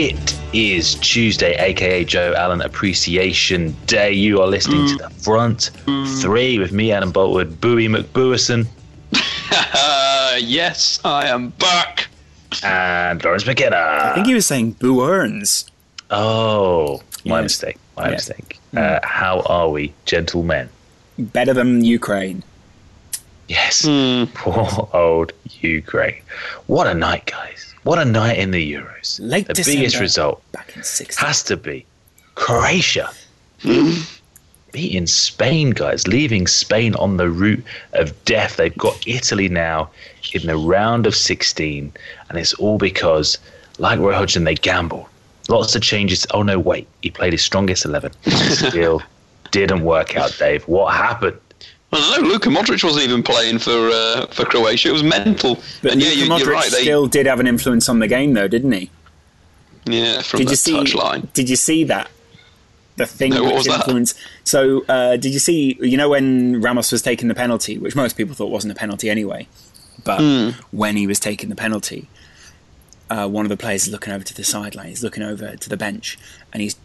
It is Tuesday, aka Joe Allen Appreciation Day. You are listening mm. to the front mm. three with me, Adam Boultwood, Bowie McBuison. yes, I am back. And Laurence McKenna. I think he was saying Boo Earns. Oh, my yes. mistake. My yes. mistake. Mm. Uh, how are we, gentlemen? Better than Ukraine. Yes. Mm. Poor old Ukraine. What a night, guys. What a night in the Euros. Late the December, biggest result back in has to be Croatia. Mm. Beating Spain, guys, leaving Spain on the route of death. They've got Italy now in the round of 16, and it's all because, like Roy Hodgson, they gambled. Lots of changes. Oh, no, wait. He played his strongest 11. Still didn't work out, Dave. What happened? I don't know. Luka Modric wasn't even playing for uh, for Croatia. It was mental. But and yeah, you, Modric right, they... still did have an influence on the game, though, didn't he? Yeah, from did the see, touchline. Did you see that? The thing no, which influenced. That? So, uh, did you see? You know when Ramos was taking the penalty, which most people thought wasn't a penalty anyway, but mm. when he was taking the penalty, uh, one of the players is looking over to the sideline. He's looking over to the bench, and he's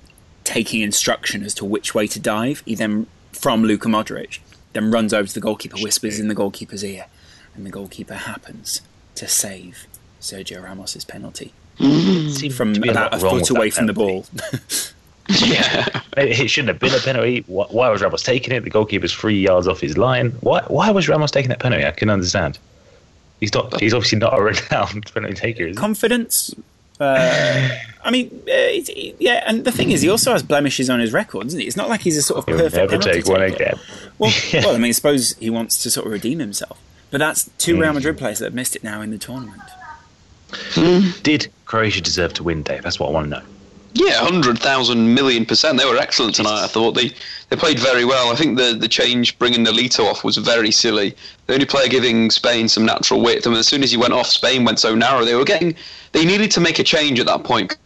taking instruction as to which way to dive. He then from Luka Modric then runs over to the goalkeeper, whispers in the goalkeeper's ear, and the goalkeeper happens to save Sergio Ramos's penalty mm-hmm. from about a foot away from the ball. yeah, it shouldn't have been a penalty. Why was Ramos taking it? The goalkeeper's three yards off his line. Why? Why was Ramos taking that penalty? I can understand. He's not. He's obviously not a renowned penalty taker. Confidence. Uh, I mean, uh, yeah, and the thing is, he also has blemishes on his record, isn't he? It's not like he's a sort of He'll perfect never take one again. Well, yeah. well, I mean, I suppose he wants to sort of redeem himself, but that's two mm. Real Madrid players that have missed it now in the tournament. Did Croatia deserve to win, Dave? That's what I want to know. Yeah, hundred thousand million percent. They were excellent tonight. I thought they, they played very well. I think the the change bringing Nolito off was very silly. The only player giving Spain some natural width, and as soon as he went off, Spain went so narrow. They were getting. They needed to make a change at that point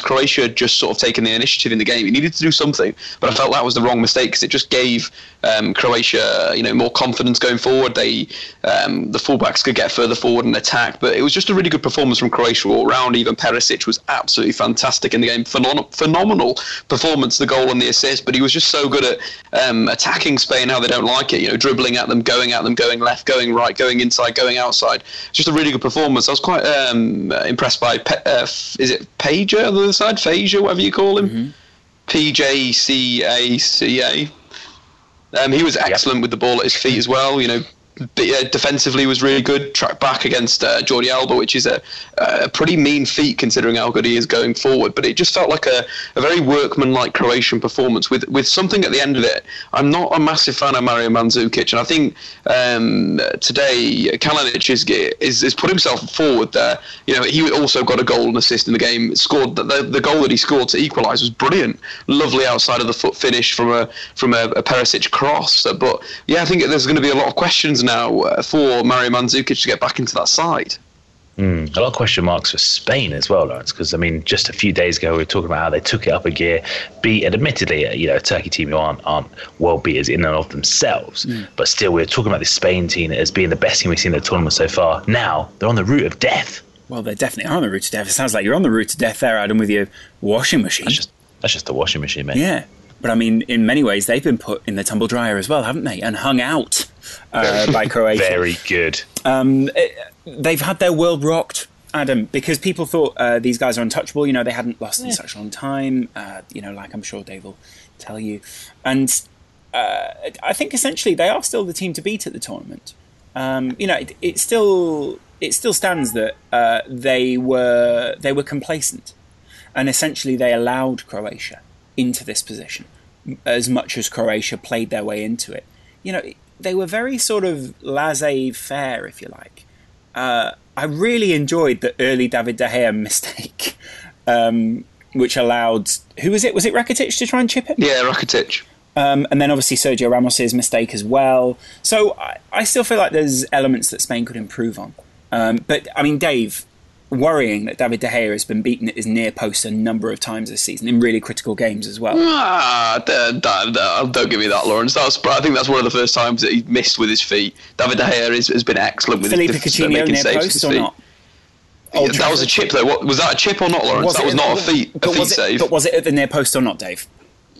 Croatia had just sort of taken the initiative in the game. He needed to do something, but I felt that was the wrong mistake because it just gave um, Croatia, you know, more confidence going forward. They um, the fullbacks could get further forward and attack, but it was just a really good performance from Croatia all round. Even Perisic was absolutely fantastic in the game. Phenom- phenomenal performance, the goal and the assist, but he was just so good at um, attacking Spain how they don't like it. You know, dribbling at them, going at them, going left, going right, going inside, going outside. Just a really good performance. I was quite um, impressed by. Pe- uh, is it Pager? Other side, Phasia, whatever you call him. Mm-hmm. P J C A C A. Um, he was excellent yep. with the ball at his feet as well. You know, defensively was really good. Track back against uh, Jordi Alba, which is a, a, pretty mean feat considering how good he is going forward. But it just felt like a, a very workmanlike Croatian performance with with something at the end of it. I'm not a massive fan of Mario Mandzukic, and I think um, today Kalinic is, is, is put himself forward there. You know, he also got a goal and assist in the game. Scored the, the, the goal that he scored to equalise was brilliant. Lovely outside of the foot finish from a from a, a Perisic cross. But yeah, I think there's going to be a lot of questions now uh, for Mario Mandzukic to get back into that side. Mm, a lot of question marks for Spain as well, Laurence, because I mean, just a few days ago we were talking about how they took it up a gear, beat, and admittedly, uh, you know, a Turkey team who aren't aren't world beaters in and of themselves, mm. but still, we are talking about this Spain team as being the best team we've seen in the tournament so far. Now they're on the route of death. Well, they definitely are on the route to death. It sounds like you're on the route to death there, Adam, with your washing machine. That's just that's just the washing machine, mate. Yeah, but I mean, in many ways, they've been put in the tumble dryer as well, haven't they? And hung out uh, by Croatia. Very good. Um, they've had their world rocked, Adam, because people thought uh, these guys are untouchable. You know, they hadn't lost yeah. in such a long time. Uh, you know, like I'm sure Dave will tell you. And uh, I think essentially they are still the team to beat at the tournament. Um, you know, it, it, still it still stands that uh, they were they were complacent, and essentially they allowed Croatia into this position as much as Croatia played their way into it. You know, they were very sort of laissez-faire, if you like. Uh, I really enjoyed the early David De Gea mistake, um, which allowed who was it? Was it Rakitic to try and chip it? Yeah, Rakitic. Um, and then obviously Sergio Ramos's mistake as well. So I, I, still feel like there's elements that Spain could improve on. Um, but I mean, Dave, worrying that David De Gea has been beaten at his near post a number of times this season in really critical games as well. Ah, don't give me that, Laurence. That's, I think that's one of the first times that he missed with his feet. David De Gea is, has been excellent with Felipe his Coutinho near post or not? Old that was a chip though. What was that a chip or not, Laurence? that was not the- a feet a feet was it- save. But was it at the near post or not, Dave?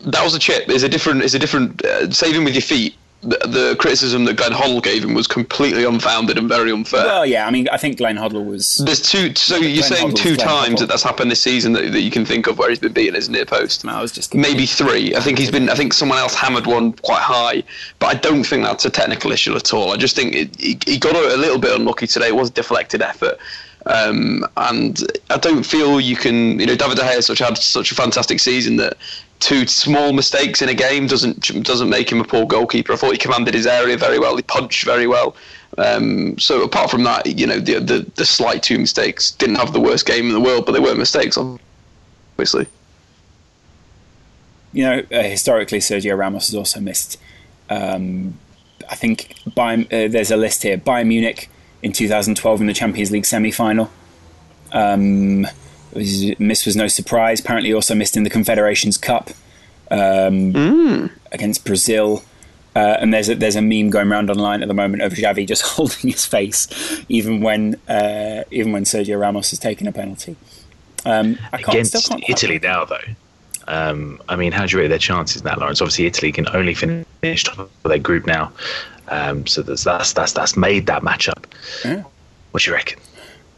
that was a chip. It's a different. It's a different uh, saving with your feet. The, the criticism that Glenn Hoddle gave him was completely unfounded and very unfair. Well, yeah. I mean, I think Glenn Hoddle was. There's two. So you're Glenn saying Hoddle's two Glenn times Hoddle. that that's happened this season that, that you can think of where he's been beaten as near post. No, I was just Maybe three. I think he's been. I think someone else hammered one quite high, but I don't think that's a technical issue at all. I just think it, he, he got a, a little bit unlucky today. It was a deflected effort, um, and I don't feel you can. You know, David De Gea such had such a fantastic season that two small mistakes in a game doesn't doesn't make him a poor goalkeeper. I thought he commanded his area very well. He punched very well. Um, so apart from that, you know, the, the the slight two mistakes didn't have the worst game in the world, but they were mistakes, obviously. you know, uh, historically, Sergio Ramos has also missed. Um, I think Bayern, uh, there's a list here: Bayern Munich in 2012 in the Champions League semi-final. Um, was, miss was no surprise. Apparently, also missed in the Confederations Cup um, against Brazil. Uh, and there's a, there's a meme going around online at the moment of Xavi just holding his face, even when uh, even when Sergio Ramos has taken a penalty. Um, I can't, Against still can't Italy now, though. Um, I mean, how do you rate their chances now, Laurence? Obviously, Italy can only finish top of their group now, um, so that's that's that's that's made that matchup. Yeah. What do you reckon?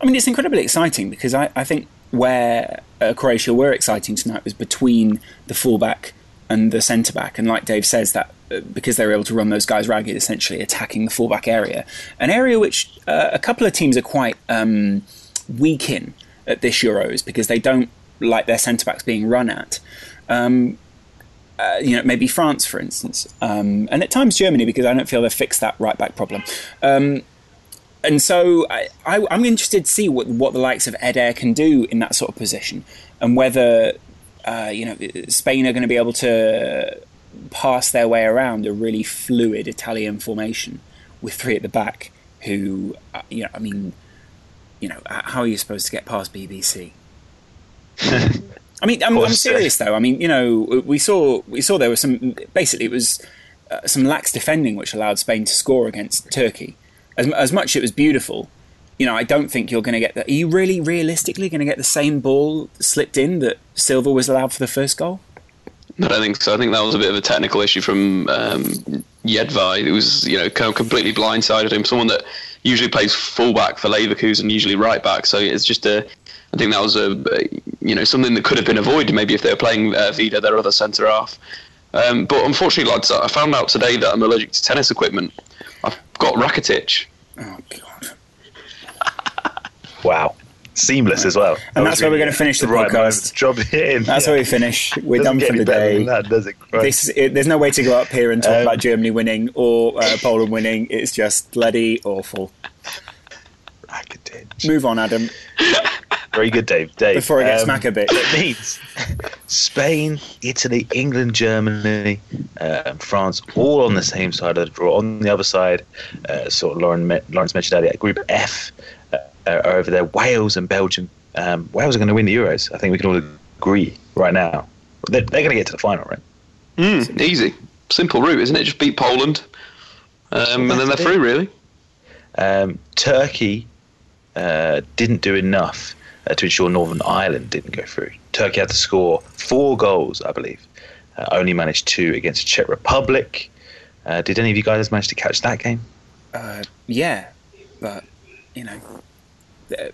I mean, it's incredibly exciting because I, I think where uh, Croatia were exciting tonight was between the fullback and the centre back. And like Dave says, that uh, because they were able to run those guys ragged, essentially attacking the fullback area, an area which uh, a couple of teams are quite um, weak in at this Euros because they don't like their centre backs being run at. Um, uh, you know, maybe France, for instance, um, and at times Germany, because I don't feel they've fixed that right back problem. Um, and so I, I'm interested to see what, what the likes of Eder can do in that sort of position, and whether uh, you know Spain are going to be able to pass their way around a really fluid Italian formation with three at the back. Who, uh, you know, I mean, you know, how are you supposed to get past BBC? I mean, I'm, I'm serious though. I mean, you know, we saw we saw there was some. Basically, it was uh, some lax defending which allowed Spain to score against Turkey. As, as much as it was beautiful, you know, I don't think you're going to get that. Are you really realistically going to get the same ball slipped in that Silva was allowed for the first goal? I don't think so. I think that was a bit of a technical issue from um, Jedvaj. It was, you know, kind of completely blindsided him. Someone that usually plays fullback for Leverkusen, usually right back. So it's just a. I think that was a, you know, something that could have been avoided maybe if they were playing uh, Vida, their other centre half. Um, but unfortunately, lads, I found out today that I'm allergic to tennis equipment. I've got Rakitic. Oh God! Wow, seamless as well. And that's where we're going to finish the right moment podcast. to Drop in. That's Yeah. where we finish. We're Doesn't done get for any the better day. than that, does it? Christ. This, it, there's no way to go up here and talk Um, about Germany winning or uh, Poland winning. It's just bloody awful. Rakitic. Move on, Adam. Very good, Dave. Dave. Before I get um, smack a bit. It means Spain, Italy, England, Germany, uh, and France all on the same side of the draw. On the other side, uh, sort of Lauren, Laurence mentioned earlier, Group F uh, are over there. Wales and Belgium. Um, Wales are going to win the Euros. I think we can all agree right now. They're, they're going to get to the final, right? Mm, easy, simple route, isn't it? Just beat Poland, um, and then they're through. Really. Um, Turkey uh, didn't do enough uh, to ensure Northern Ireland didn't go through. Turkey had to score four goals, I believe. Uh, only managed two against the Czech Republic. Uh, did any of you guys manage to catch that game? Uh, yeah, but you know, uh,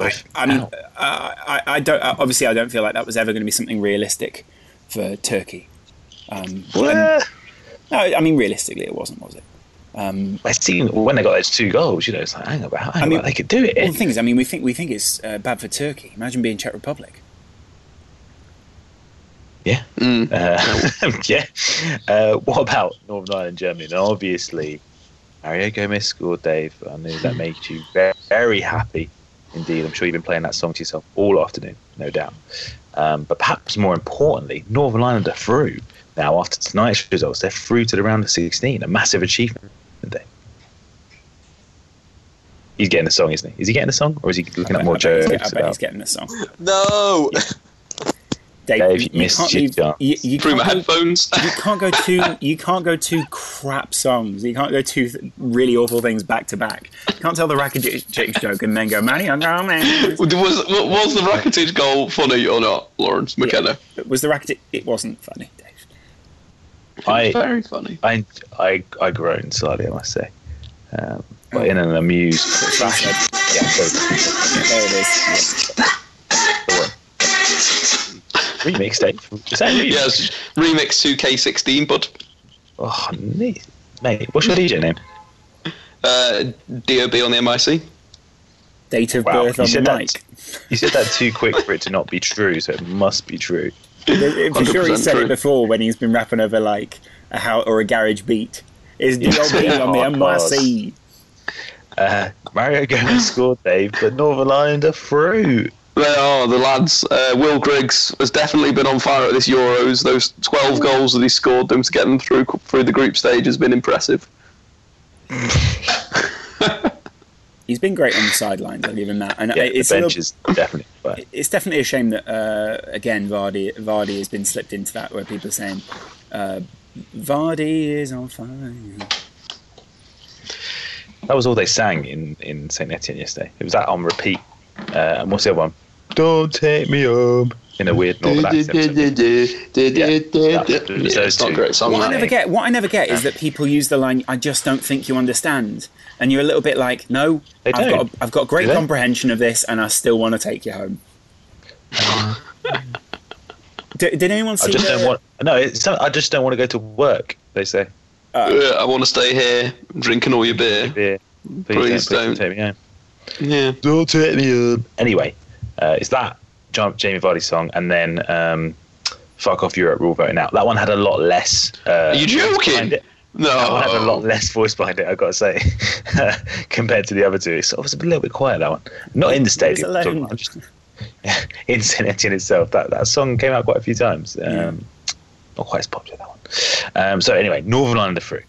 I, I mean, uh, I, I don't. Obviously, I don't feel like that was ever going to be something realistic for Turkey. Um, and- no, I mean, realistically, it wasn't, was it? Um, it seemed when they got those two goals, you know, it's like, hang about, hang I mean- about, they could do it. well, the thing is, I mean, we think we think it's uh, bad for Turkey. Imagine being Czech Republic. yeah. Mm. Uh, yeah. Uh, what about Northern Ireland, Germany? Now, obviously, Mario Gomez scored, Dave. I know that made you very, very happy indeed. I'm sure you've been playing that song to yourself all afternoon, no doubt. Um, but perhaps more importantly, Northern Ireland are through. Now, after tonight's results, they're through to the round of 16. A massive achievement, Dave. He's getting the song, isn't he? Is he getting the song? Or is he looking at more bet- I bet he's jokes? get- I bet about- he's getting the song. No. Dave, Dave, you you, missed can't your leave. chance. You, you Through my can't go, headphones. you can't go two. You can't go two crap songs. You can't go two th- really awful things back to back. You can't tell the Rakitic joke and then go, "Manny, I'm going, man." was was the Rakitic goal funny or not, Laurence McKenna? Was the Rakitic? It wasn't funny, Dave. I, Very funny. I, I, I groaned slightly, I must say, um, but in an amused fashion. Yeah, so, There it is. remix, Dave. Is that remix? Yes, remix 2K16, bud. Oh, neat. mate. What's your DJ name? Uh, DOB on the MIC. Date of Wow, birth you on the said that- mic. You said that too quick for it to not be true, so it must be true. For sure, he said true. it before when he's been rapping over like a how or a garage beat. Is DLB on Oh, the MRC? Uh, Mario Gomez scored, Dave, but Northern Ireland are through. They are the lads. Uh, Will Griggs has definitely been on fire at this Euros. Those 12 goals that he scored them to get them through through the group stage has been impressive. He's been great on the sidelines. I'll give him that. And Yeah, it's the bench little- is definitely it's definitely a shame that uh, again Vardy Vardy has been slipped into that where people are saying uh, Vardy is on fire. That was all they sang in, in St. Etienne yesterday. It was that on repeat. Uh, and what's the other one? Don't take me home. In a weird northern accent. Yeah, So it's not a great song. What I never get, what I never get, is that people use the line "I just don't think you understand," and you're a little bit like, "No, I've got, I've got great comprehension of this, and I still want to take you home." did, did anyone see I just the, don't want. No, it's not, I just don't want to go to work. They say. Yeah, I want to stay here drinking all your beer. Beer. Please don't. take me home. Yeah. Don't take me home. Anyway, uh, it's that John, Jamie Vardy song, and then um, "Fuck Off Europe" rule voting out. That one had a lot less. Uh, Are you joking? No, That one had a lot less voice behind it. I got to say, compared to the other two. So it was a little bit quiet that one. Not in the stadium. alone. I'm talking in St Etienne itself. That that song came out quite a few times. Um, Not quite as popular that one. Um, so anyway, Northern Ireland are through.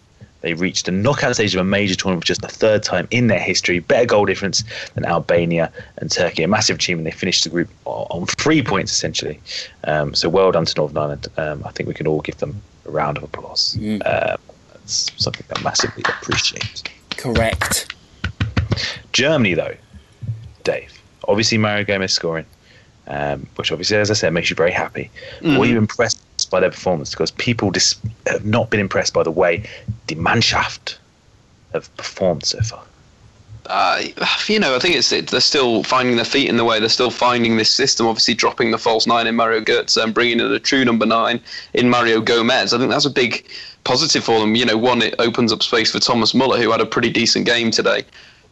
They reached the knockout stage of a major tournament for just the third time in their history. Better goal difference than Albania and Turkey. A massive achievement. They finished the group on three points essentially. Um, so well done to Northern Ireland. Um, I think we can all give them a round of applause. Mm. Um, that's something I massively appreciate. correct? Germany, though, Dave. Obviously, Mario Gomez scoring, um, which obviously, as I said, makes you very happy. Mm. Were you impressed by their performance? Because people dis- have not been impressed by the way the Mannschaft have performed so far. uh, you know, I think it's it, they're still finding their feet in the way. They're still finding this system. Obviously, dropping the false nine in Mario Götze and bringing in a true number nine in Mario Gomez. I think that's a big positive for them. You know, one it opens up space for Thomas Muller, who had a pretty decent game today.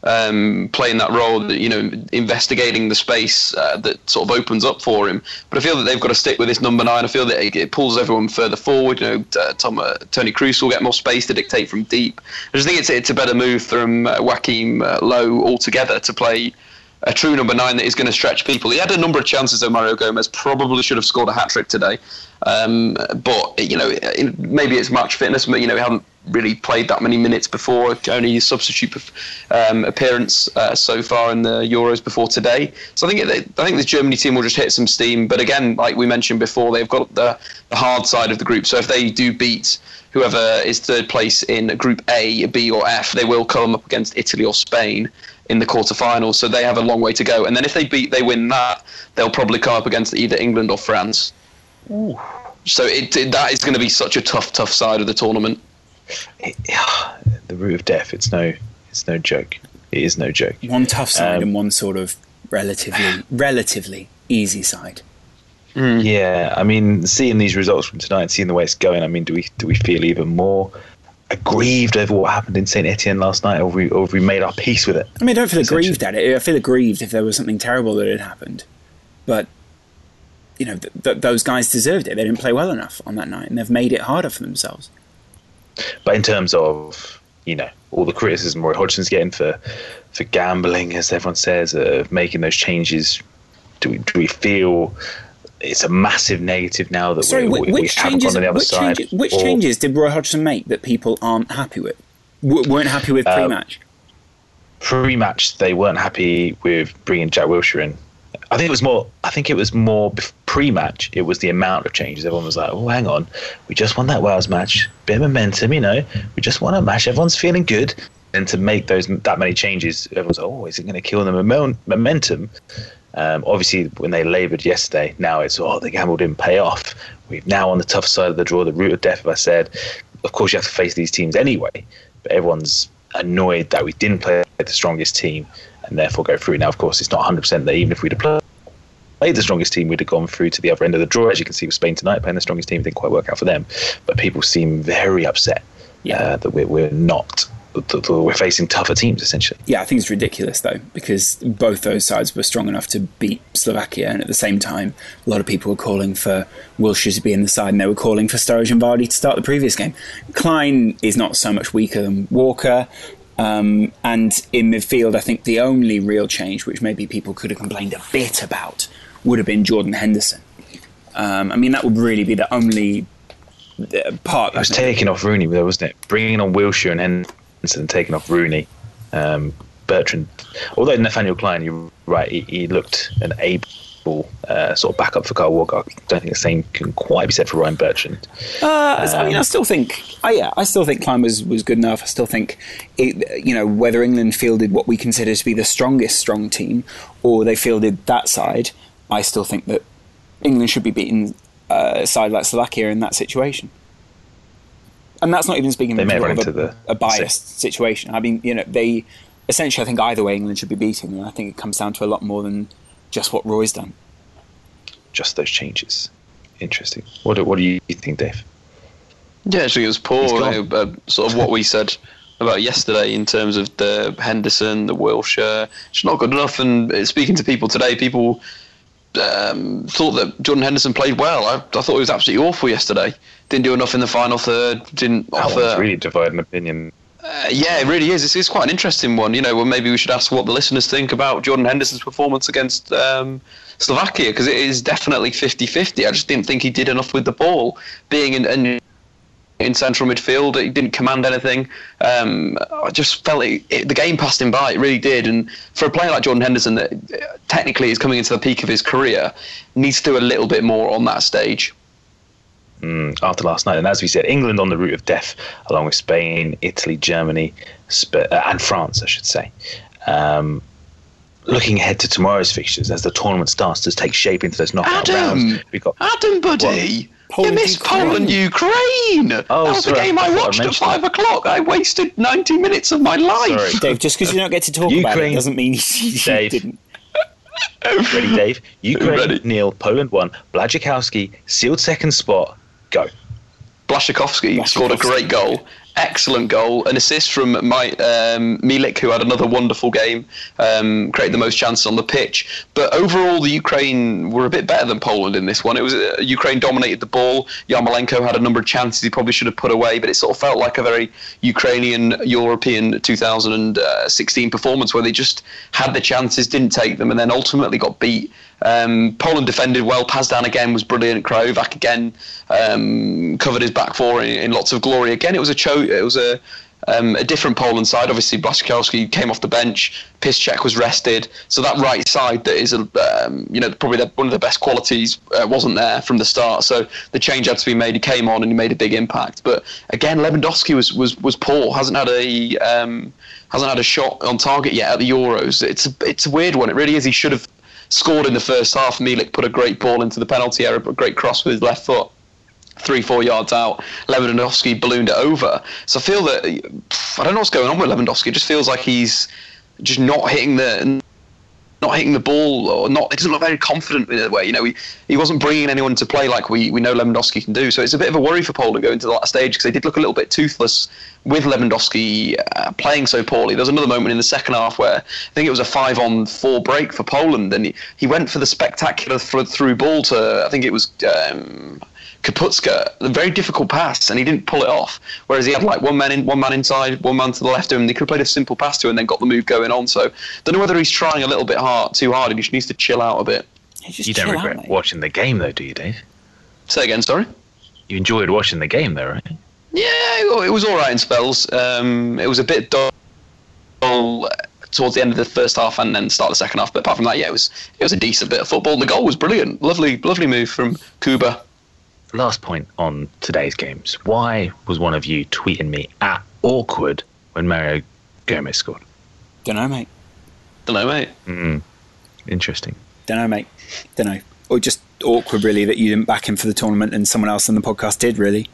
Um, playing that role, you know, investigating the space uh, that sort of opens up for him. But I feel that they've got to stick with this number nine. I feel that it, it pulls everyone further forward. You know, uh, Tom, uh, Toni Kroos will get more space to dictate from deep. I just think it's it's a better move from uh, uh, Löw altogether to play a true number nine that is going to stretch people. He had a number of chances, though. Mario Gomez probably should have scored a hat trick today, um, but you know maybe it's match fitness. But you know he hadn't really played that many minutes before. Only a substitute um, appearance uh, so far in the Euros before today. So I think it, I think the Germany team will just hit some steam. But again, like we mentioned before, they've got the, the hard side of the group. So if they do beat whoever is third place in Group A, B, or F, they will come up against Italy or Spain in the quarterfinals. So they have a long way to go. And then if they beat, they win that, they'll probably come up against either England or France. So it, it, that is going to be such a tough, tough side of the tournament. It, the root of death. It's no. It's no joke. It is no joke. One tough side Um, and one sort of relatively relatively easy side. Yeah, I mean, seeing these results from tonight, seeing the way it's going, I mean, do we do we feel even more aggrieved over what happened in Saint Etienne last night, or have we, or have we made our peace with it? I mean, I don't feel aggrieved at it. I feel aggrieved if there was something terrible that had happened. But, you know, th- th- those guys deserved it. They didn't play well enough on that night, and they've made it harder for themselves. But in terms of you know all the criticism Roy Hodgson's getting for for gambling, as everyone says, of making those changes, do we do we feel it's a massive negative now that Sorry, we, whi- we, we which haven't changes? gone to the other Which, side? changes which Or- changes did Roy Hodgson make that people aren't happy with? W- weren't happy with Um, pre-match. pre-match they weren't happy with bringing Jack Wilshere in. I think it was more. I think it was more pre-match. It was the amount of changes. Everyone was like, "Oh, hang on, we just won that Wales match. Bit of momentum, you know. We just won a match. Everyone's feeling good." And to make those that many changes, everyone's like, "Oh, is it going to kill the momen- momentum?" Um, obviously, when they laboured yesterday, now it's oh the gamble didn't pay off. We've now on the tough side of the draw, the route of death. As I said, of course you have to face these teams anyway, but everyone's annoyed that we didn't play the strongest team and therefore go through. Now, of course, it's not 100 percent that even if we'd have played the strongest team, we'd have gone through to the other end of the draw. As you can see with Spain tonight, playing the strongest team didn't quite work out for them. But people seem very upset Yeah. uh, that we're, we're not. We're facing tougher teams essentially. Yeah, I think it's ridiculous though because both those sides were strong enough to beat Slovakia, and at the same time, a lot of people were calling for Wilshere to be in the side, and they were calling for Sturridge and Vardy to start the previous game. Clyne is not so much weaker than Walker. Um, and in midfield, I think the only real change, which maybe people could have complained a bit about, would have been Jordan Henderson. Um, I mean, that would really be the only uh, part. It was taking off Rooney, though, wasn't it? Bringing on Wilshere and Henderson and taking off Rooney. Um, Bertrand, although Nathaniel Clyne, you're right, he, he looked an able uh, sort of backup for Kyle Walker. I don't think the same can quite be said for Ryan Bertrand. Uh, I mean, I still think, I yeah, I still think Clyne was, was good enough. I still think, it, you know, whether England fielded what we consider to be the strongest strong team, or they fielded that side, I still think that England should be beating uh, a side like Slovakia in that situation. And that's not even speaking They may of run a, a biased situation. I mean, you know, they essentially, I think either way England should be beating, and I think it comes down to a lot more than just what Roy's done. Just those changes. Interesting. What do, what do you think, Dave? Yeah, actually, it was poor. He's. Uh, sort of what we said about yesterday in terms of the Henderson, the Wilshere. It's not good enough. And speaking to people today, people um, thought that Jordan Henderson played well. I, I thought he was absolutely awful yesterday. Didn't do enough in the final third. Didn't That offer. one's really dividing opinion. Uh, yeah, it really is. It's, it's quite an interesting one. You know, well, maybe we should ask what the listeners think about Jordan Henderson's performance against um, Slovakia because it is definitely 50 50. I just didn't think he did enough with the ball. Being in, in, in central midfield, he didn't command anything. Um, I just felt it, it, the game passed him by. It really did. And for a player like Jordan Henderson, that uh, technically is coming into the peak of his career, needs to do a little bit more on that stage. Mm, after last night. And as we said, England on the route of death, along with Spain, Italy, Germany, Sp- uh, and France, I should say. Um, looking ahead to tomorrow's fixtures as the tournament starts to take shape into those knockout Adam! rounds, we've got Adam, buddy. Poland, you missed Ukraine. Poland, Ukraine. Oh, that was sorry, the game I I thought I watched at mentioned five o'clock. I wasted ninety minutes of my life. Sorry. Dave, just because you don't get to talk about it Ukraine- doesn't mean you, you Dave. didn't. ready, Dave. Ukraine, Ready. nil, Poland one. Blaszczykowski sealed second spot. Go. Blaszczykowski scored a great goal. Excellent goal. An assist from my, um, Milik, who had another wonderful game, um, created the most chances on the pitch. But overall, the Ukraine were a bit better than Poland in this one. It was uh, Ukraine dominated the ball. Yarmolenko had a number of chances he probably should have put away, but it sort of felt like a very Ukrainian European 2016 performance where they just had the chances, didn't take them, and then ultimately got beat. Um, Poland defended well. Pazdan again was brilliant. Krychowiak again um, covered his back four in, in lots of glory. Again, it was a cho- it was a um, a different Poland side. Obviously, Blaszczykowski came off the bench. Piszczek was rested, so that right side that is um, you know probably the, one of the best qualities uh, wasn't there from the start. So the change had to be made. He came on and he made a big impact. But again, Lewandowski was was was poor. hasn't had a um, hasn't had a shot on target yet at the Euros. It's a, it's a weird one. It really is. He should have scored in the first half. Milik put a great ball into the penalty area, but a great cross with his left foot. Three, four yards out, Lewandowski ballooned it over. So I feel that I don't know what's going on with Lewandowski. It just feels like he's just not hitting the not hitting the ball or not. He doesn't look very confident in a way. You know, he, he wasn't bringing anyone to play like we, we know Lewandowski can do. So it's a bit of a worry for Poland going to that stage because they did look a little bit toothless with Lewandowski uh, playing so poorly. There was another moment in the second half where I think it was a five on four break for Poland, and he, he went for the spectacular th- through ball to I think it was. Um, Kapustka, a very difficult pass, and he didn't pull it off. Whereas he had like one man in, one man inside, one man to the left of him. and They could have played a simple pass to, him and then got the move going on. So, don't know whether he's trying a little bit hard, too hard, and he just needs to chill out a bit. Hey, just You don't chill out, regret watching the game, though, do you, Dave? Say again, sorry. You enjoyed watching the game, though, right? Yeah, it was all right in spells. Um, it was a bit dull towards the end of the first half and then start the second half. But apart from that, yeah, it was it was a decent bit of football. The goal was brilliant, lovely, lovely move from Kuba. Last point on today's games. Why was one of you tweeting me at awkward when Mario Gomez scored? Don't know, mate. Don't know, mate. Mm, interesting. Don't know, mate. Don't know. Or just awkward, really, that you didn't back him for the tournament and someone else on the podcast did, really,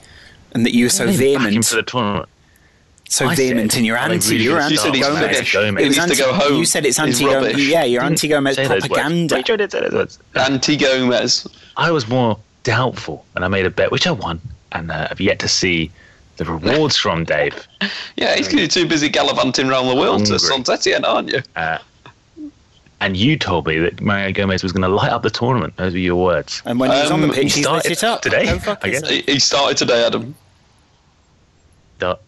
and that you were so I didn't back him vehement, for the tournament. so I vehement said in your anti. really You're anti You said he's Gomez. Gomez. It was needs to go home. You said it's anti Gomez. Yeah, you're anti Gomez Say those words. propaganda. Wait, Joe did say those words. Anti Gomez. I was more doubtful, and I made a bet, which I won, and uh, I've yet to see the rewards from Dave. Yeah, he's you're too busy gallivanting around the world to Hungry. Saint Etienne, aren't you? And you told me that Mario Gomez was going to light up the tournament. Those were your words. And when he was on the Um, pitch, he he lit started it up. today, Go I guess. He, he started today, Adam.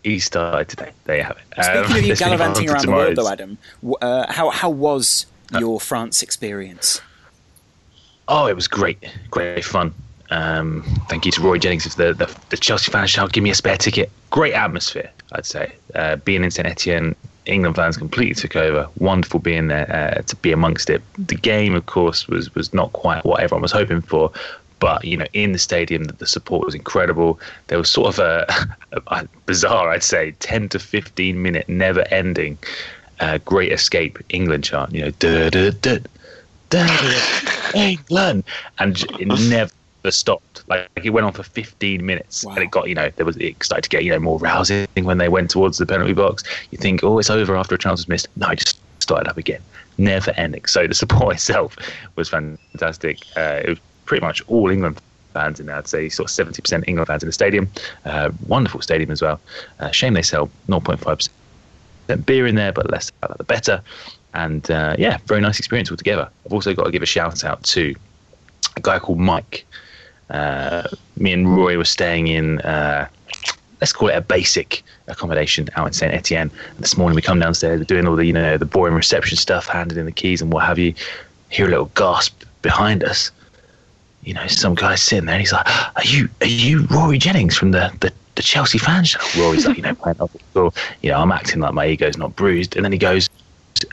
He started today. There you have it. Speaking Um, of you let's move on gallivanting to around the world, though, Adam, uh, how how was your France experience? Oh, it was great, great fun. Um, thank you to Rory Jennings of the, the, the Chelsea fan shout, give me a spare ticket. Great atmosphere, I'd say. Uh, being in St Etienne, England fans completely took over. Wonderful being there uh, to be amongst it. The game, of course, was was not quite what everyone was hoping for. But you know, in the stadium, the, the support was incredible. There was sort of a, a bizarre, I'd say, ten to fifteen minute, never-ending, uh, "Great Escape" England chant. You know, duh, duh, duh, England, and it never stopped. Like it went on for 15 minutes, Wow. and it got you know there was it started to get you know more rousing when they went towards the penalty box. You think, oh, it's over after a chance was missed. No, it just started up again, never ending. So the support itself was fantastic. Uh, it was pretty much all England fans in there. I'd say sort of 70% England fans in the stadium. Uh, wonderful stadium as well. Uh, shame they sell 0.5% beer in there, but less the better. And uh, yeah, very nice experience altogether. I've also got to give a shout out to a guy called Mike. Uh, me and Roy were staying in, uh, let's call it a basic accommodation out in Saint Etienne. And this morning we come downstairs, we're doing all the you know the boring reception stuff, handing in the keys and what have you. Hear a little gasp behind us. You know, some guy sitting there, and he's like, "Are you are you Rory Jennings from the the, the Chelsea fan show?" Rory's like, "You know, playing up school. You know, I'm acting like my ego's not bruised." And then he goes,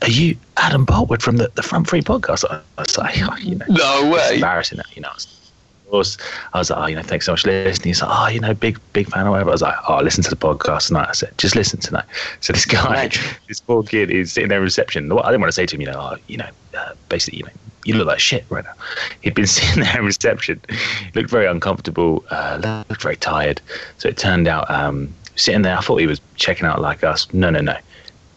"Are you Adam Boultwood from the the Front Free podcast?" I was like, oh, "You know, No it's way. embarrassing, you know." Course, I was like, oh, you know, thanks so much for listening. He's like, oh, you know, big, big fan or whatever. I was like, oh, listen to the podcast tonight. I said, just listen tonight. So this guy, this poor kid, is sitting there in reception. I didn't want to say to him, you know, oh, you know, uh, basically, you know, you look like shit right now. He'd been sitting there in reception, looked very uncomfortable, uh, looked very tired. So it turned out, um, sitting there, I thought he was checking out like us. No, no, no.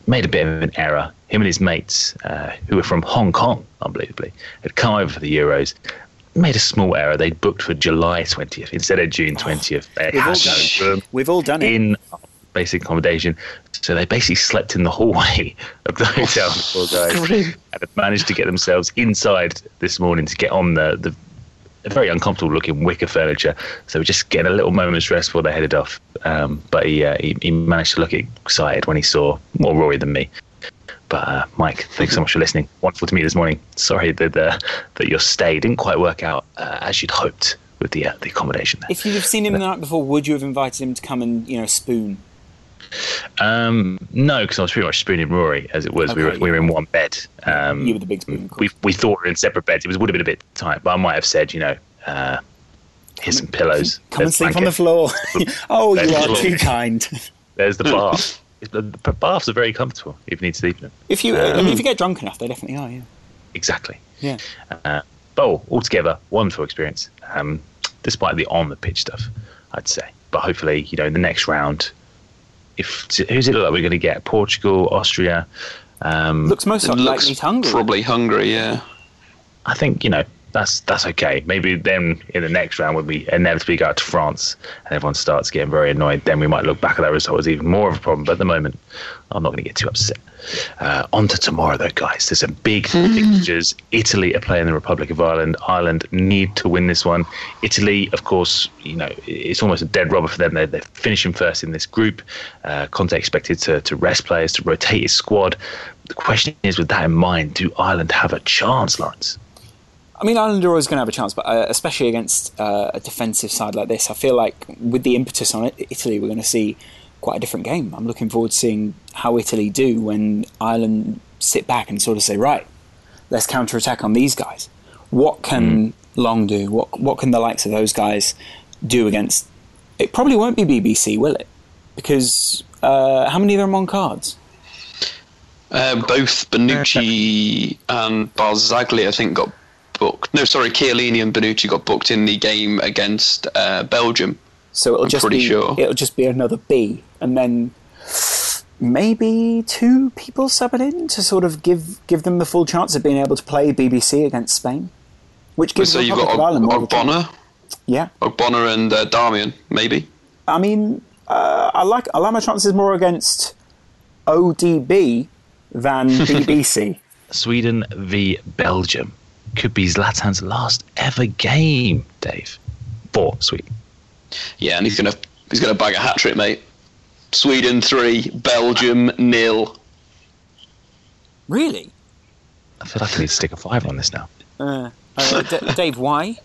Made a bit of an error. Him and his mates, uh, who were from Hong Kong, unbelievably, had come over for the Euros. Made a small error. They booked for July 20th instead of June 20th. They We've all had done it. We've all done it. in basic accommodation. So they basically slept in the hallway of the hotel, poor guys, and have managed to get themselves inside this morning to get on the, the very uncomfortable looking wicker furniture. So we're just getting a little moment's rest before they headed off. Um, but he, uh, he, he managed to look excited when he saw more Rory than me. But uh, Mike, thanks so much for listening. Wonderful to meet you this morning. Sorry that uh, that your stay didn't quite work out uh, as you'd hoped with the uh, the accommodation there. If you'd have seen him the night before, would you have invited him to come and you know spoon? Um, no, because I was pretty much spooning Rory as it was. we were Okay, we were in one bed. Um, You were the big spoon. we we thought we were in separate beds. It was would have been a bit tight, but I might have said, you know, uh, here's some pillows. Come and There's sleep on the floor. oh, you are too kind. There's the bath. The the baths are very comfortable if you need to sleep in them. If you, I mean, if you get drunk enough, they definitely are. Yeah. Exactly. Yeah. Uh, but all- altogether, wonderful experience. Um, despite the on the pitch stuff, I'd say. But hopefully, you know, in the next round, if who's it look like we're going to get? Portugal, Austria. Um, Looks most likely looks he's hungry. probably hungry, yeah. I think you know that's that's okay. Maybe then in the next round when we inevitably go out to France and everyone starts getting very annoyed, then we might look back at that result as even more of a problem. But at the moment, I'm not going to get too upset. Uh, on to tomorrow, though, guys. There's some big fixtures. Italy are playing the Republic of Ireland. Ireland need to win this one. Italy, of course, you know it's almost a dead rubber for them. They're, they're finishing first in this group. Uh, Conte expected to, to rest players to rotate his squad. The question is, with that in mind, do Ireland have a chance, Laurence? I mean, Ireland are always going to have a chance, but uh, especially against uh, a defensive side like this, I feel like with the impetus on it, Italy, we're going to see quite a different game. I'm looking forward to seeing how Italy do when Ireland sit back and sort of say, right, let's counter attack on these guys. What can Long do? What what can the likes of those guys do against? It probably won't be BBC, will it? Because uh, how many of them are on cards? Uh, both Bonucci and Barzagli, I think, got booked. No, sorry, Chiellini and Bonucci got booked in the game against uh, Belgium. So it'll I'm just pretty be sure. it'll just be another B, and then maybe two people subbing in to sort of give give them the full chance of being able to play BBC against Spain, which gives So the you've got of Ireland more of a chance. Ogbonna, Yeah, Ogbonna and uh, Darmian, maybe. I mean, uh, I like I like my chances more against ODB than BBC. Sweden v Belgium could be Zlatan's last ever game, Dave. For Sweden. Yeah, and he's gonna he's gonna bag a hat trick, mate. Sweden three, Belgium nil. really, I feel like I need to stick a five on this now. uh, uh, D- Dave? Why?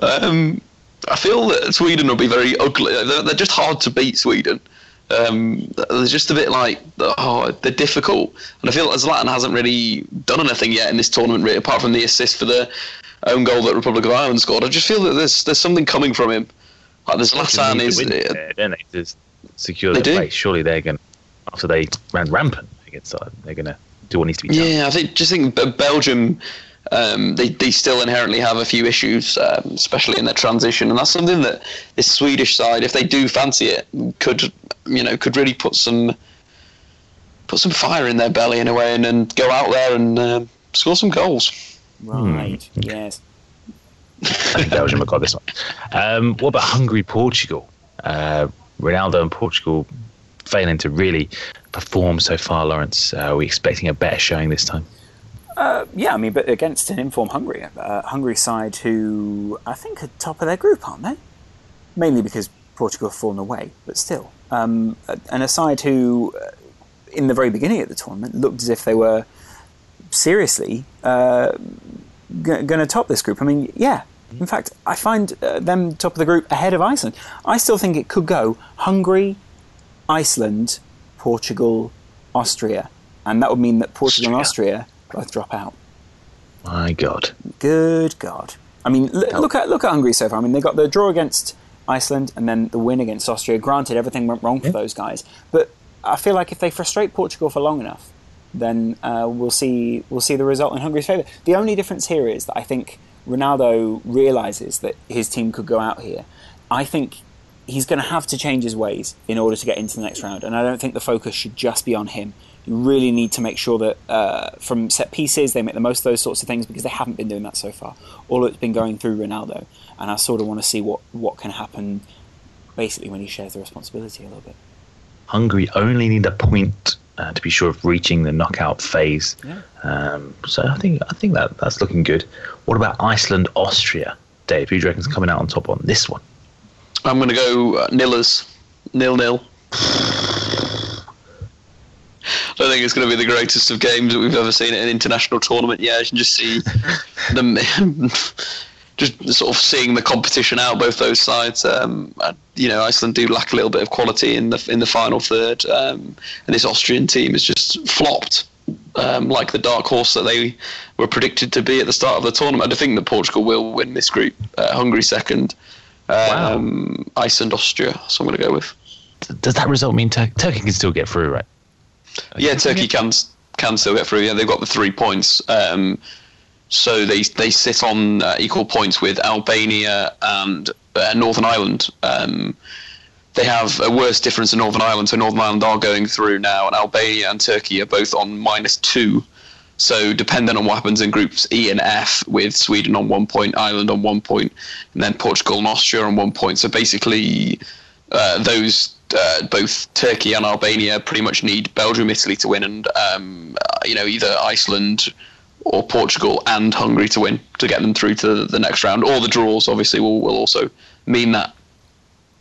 Um, I feel that Sweden will be very ugly. They're, they're just hard to beat. Sweden. Um, they're just a bit like oh, they're difficult, and I feel that Zlatan hasn't really done anything yet in this tournament, really, apart from the assist for the own goal that Republic of Ireland scored. I just feel that there's there's something coming from him. Like the Zlatan is. win there, don't they, to secure their place. Surely they're going to, after they ran rampant against Ireland, they're going to do what needs to be done. Yeah, I think just think Belgium. Um, they they still inherently have a few issues, um, especially in their transition, and that's something that this Swedish side, if they do fancy it, could you know could really put some put some fire in their belly in a way, and, and go out there and um, score some goals. Right. Yes. I think Belgium have got this one. Um, what about Hungary, Portugal? Uh, Ronaldo and Portugal failing to really perform so far, Laurence. Uh, are we expecting a better showing this time? Yeah, I mean, but against an informed Hungary, uh, Hungary side who I think are top of their group, aren't they? Mainly because Portugal have fallen away, but still, um, and a side who, uh, in the very beginning of the tournament, looked as if they were seriously uh, g- going to top this group. I mean, yeah. In fact, I find uh, them top of the group ahead of Iceland. I still think it could go Hungary, Iceland, Portugal, Austria, and that would mean that Portugal and Austria both drop out. My God. Good God! I mean, l- look at look at Hungary so far. I mean, they got the draw against Iceland and then the win against Austria. Granted, everything went wrong for those guys, but I feel like if they frustrate Portugal for long enough, then uh, we'll see we'll see the result in Hungary's favour. The only difference here is that I think Ronaldo realizes that his team could go out here. I think he's going to have to change his ways in order to get into the next round, and I don't think the focus should just be on him. You really need to make sure that uh, from set pieces they make the most of those sorts of things because they haven't been doing that so far. All it's been going through Ronaldo, and I sort of want to see what, what can happen basically when he shares the responsibility a little bit. Hungary only need a point uh, to be sure of reaching the knockout phase. Yeah. Um, so I think I think that that's looking good. What about Iceland, Austria? Dave, who do you reckon's coming out on top on this one? I'm going to go uh, nillers, nil nil. I don't think it's going to be the greatest of games that we've ever seen at an international tournament. Yeah, you can just see them, just sort of seeing the competition out both those sides. Um, you know, Iceland do lack a little bit of quality in the in the final third, um, and this Austrian team has just flopped. Um, like the dark horse that they were predicted to be at the start of the tournament. I think that Portugal will win this group. Uh, Hungary second, um, Iceland, Austria. So I'm going to go with. Does that result mean Tur- Turkey can still get through, right? Yeah, Turkey can can still get through. Yeah, they've got the three points. Um, so they they sit on uh, equal points with Albania and uh, Northern Ireland. Um, they have a worse difference in Northern Ireland, so Northern Ireland are going through now, and Albania and Turkey are both on minus two. So depending on what happens in groups E and F, with Sweden on one point, Ireland on one point, and then Portugal and Austria on one point. So basically, uh, those uh, both Turkey and Albania pretty much need Belgium, Italy to win, and um, uh, you know either Iceland or Portugal and Hungary to win to get them through to the next round. Or the draws, obviously, will, will also mean that.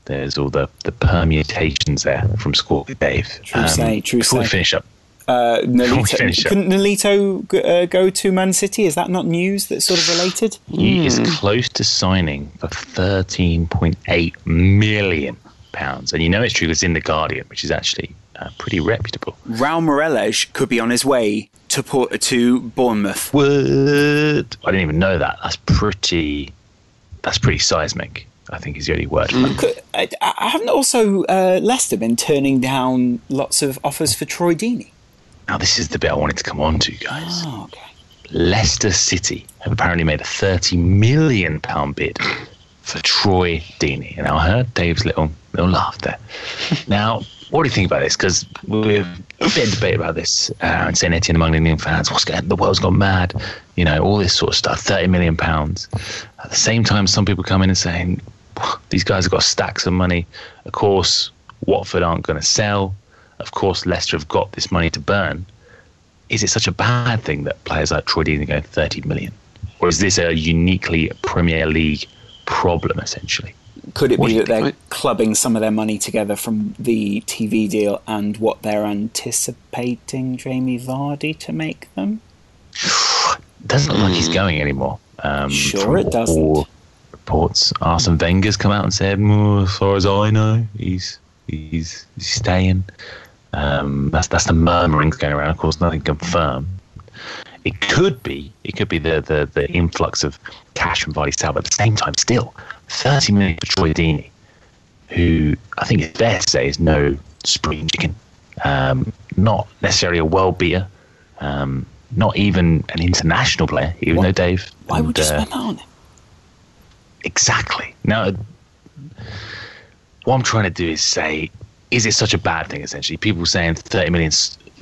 There's all the, the permutations there from Score Dave. True say, true before we finish up, Uh, Nolito, finish up. couldn't Nolito g- uh, go to Man City? Is that not news that's sort of related? he is close to signing for 13.8 million pounds, and you know it's true. It's in the Guardian, which is actually uh, pretty reputable. Raul Morelos could be on his way to Port- to Bournemouth. What? I didn't even know that. That's pretty. That's pretty seismic. I think is the only word. for. Could, I, I haven't also uh, Leicester been turning down lots of offers for Troy Deeney. Now this is the bit I wanted to come on to, guys. Oh, okay. Leicester City have apparently made a thirty million pound bid for Troy Deeney, and I heard Dave's little little laugh there. now, what do you think about this? Because we've been debate about this, uh, and saying Etienne among Indian fans, what's going? The world's gone mad, you know, all this sort of stuff. Thirty million pounds. At the same time, some people come in and saying these guys have got stacks of money. Of course, Watford aren't going to sell. Of course, Leicester have got this money to burn. Is it such a bad thing that players like Troy Deeney are going 30 million? Or is this a uniquely Premier League problem, essentially? Could it What be that they're think? clubbing some of their money together from the TV deal and what they're anticipating Jamie Vardy to make them? Doesn't look like he's going anymore. Um, Sure it doesn't. all Reports. Arsene Wenger's come out and said, "Mm, as far as I know, he's he's, he's staying. Um, that's that's the murmurings going around. Of course, nothing confirmed. It could be it could be the the, the influx of cash from Vardy's sale, but at the same time, still thirty million for Troy Deeney, who I think it's fair to say is no spring chicken, um, not necessarily a world beater, um, not even an international player, even Why- though Dave. Why would you uh, spend that on him? Exactly. Now, what I'm trying to do is say, is it such a bad thing? Essentially, people saying 30 million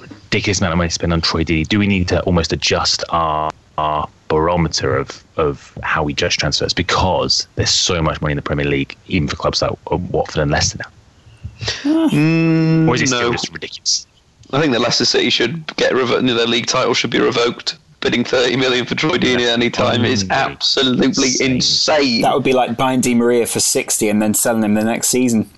ridiculous amount of money to spend on Troy Deeney. Do we need to almost adjust our our barometer of of how we judge transfers because there's so much money in the Premier League, even for clubs like uh, Watford and Leicester now? Ah. Mm, or is it still just ridiculous? I think that Leicester City should get revo- their league title should be revoked. Bidding 30 million for Troy Deeney at any time is absolutely Insane. insane. That would be like buying Di Maria for 60 and then selling him the next season.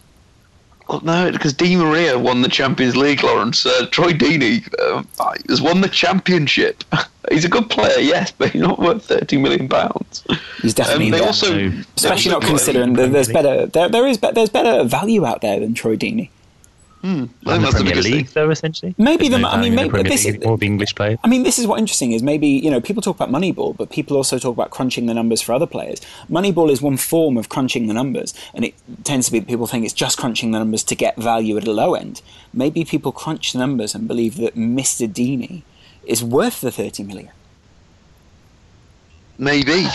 Well, no, because Di Maria won the Champions League, Laurence. Uh, Troy Deeney uh, has won the championship. he's a good player, yes, but he's not worth 30 million pounds. He's definitely Um, they also, So- Especially not considering that there's better there, there is there's better value out there than Troy Deeney. I think In the that's the Premier biggest League, thing. though, essentially. Maybe There's the- I mean, in the maybe Premier this League is- anymore, the English players. I mean, this is what interesting is maybe you know people talk about Moneyball, but people also talk about crunching the numbers for other players. Moneyball is one form of crunching the numbers, and it tends to be that people think it's just crunching the numbers to get value at a low end. Maybe people crunch the numbers and believe that Mr. Deeney is worth the thirty million. Maybe.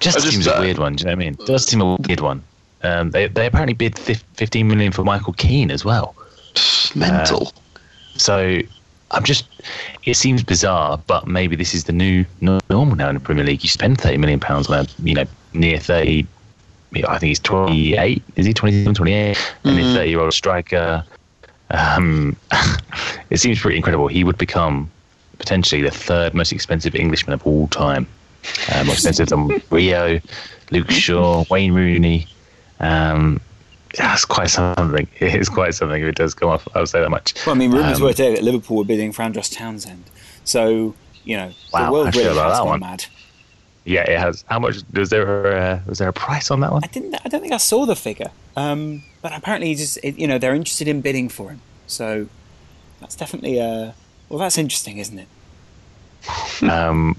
Just I just, seems uh, a weird one. Do you know what I mean? It does seem a weird one. Um, they they apparently bid fif- 15 million for Michael Keane as well. Mental. So I'm just. It seems bizarre, but maybe this is the new normal now in the Premier League. You spend 30 million pounds on a you know near 30. I think he's 28. Is he 27, 28? And a 30 year old striker. Um, it seems pretty incredible. He would become potentially the third most expensive Englishman of all time. Uh, more expensive than Rio, Luke Shaw, Wayne Rooney. Um, that's quite something. It is quite something if it does come off. I'll say that much. Well, I mean, rumours Um, were today that Liverpool were bidding for Andros Townsend, so you know Wow, the world really has gone mad. Yeah, it has. How much was there? A, was there a price on that one? I didn't. I don't think I saw the figure, um, but apparently, just you know, they're interested in bidding for him. So that's definitely a. well, that's interesting, isn't it? Um,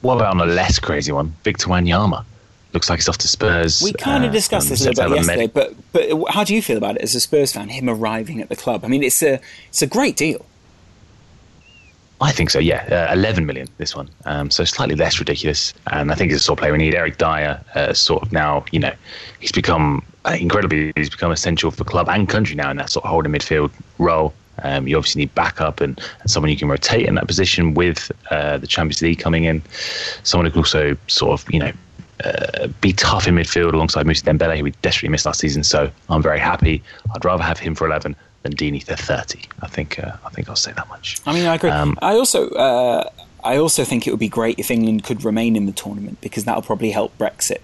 what about on a less crazy one? Victor Wanyama looks like he's off to Spurs. We kind of uh, discussed this a little bit yesterday, May. but but how do you feel about it as a Spurs fan? Him arriving at the club. I mean, it's a it's a great deal. I think so. Yeah, uh, 11 million this one. Um, so slightly less ridiculous, and I think it's a sort of player we need. Eric Dier, uh, sort of now, you know, he's become uh, incredibly. He's become essential for club and country now in that sort of holding midfield role. Um, you obviously need backup and, and someone you can rotate in that position with uh, the Champions League coming in. Someone who can also sort of, you know, uh, be tough in midfield alongside Mousa Dembélé, who we desperately missed last season. So I'm very happy. I'd rather have him for 11 than Deeney for 30. I think. Uh, I think I'll say that much. I mean, I agree. Um, I also uh, I also think it would be great if England could remain in the tournament because that'll probably help Brexit.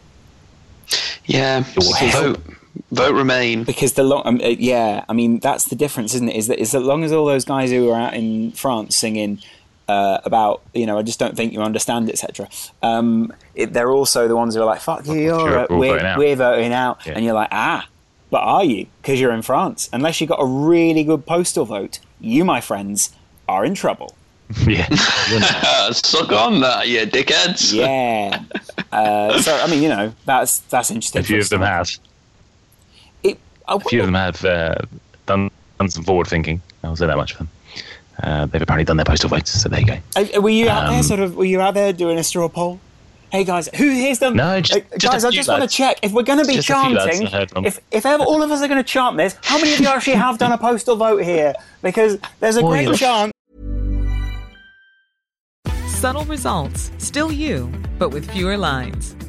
Yeah. will help. Vote, vote Remain. Because the long, um, uh, yeah, I mean that's the difference, isn't it? Is that is as long as all those guys who are out in France singing uh, about you know I just don't think you understand, etc. Um, they're also the ones who are like, "Fuck you, Sure, Europe, we're we're, voting out." we're voting out," Yeah. and you're like, "Ah, but are you? Because you're in France. Unless you got a really good postal vote, you, my friends, are in trouble." yeah. You're not- Ah, suck on that, you dickheads. Yeah. uh, so I mean, you know, that's that's interesting. a few of them have. It, I A few of them have uh, done, done some forward thinking. I'll say that much for them. Uh, they've apparently done their postal votes, so there you go. Uh, Were you out there, Um, sort of? Were you out there doing a straw poll? Hey guys, who here's them? No, just- Uh, just guys, I few just want to check if we're going to be Just a few lads chanting. I heard from. If if ever all of us are going to chant this, how many of you actually have done a postal vote here? Because there's a Boy, great look- chance. Subtle results, still you, but with fewer lines.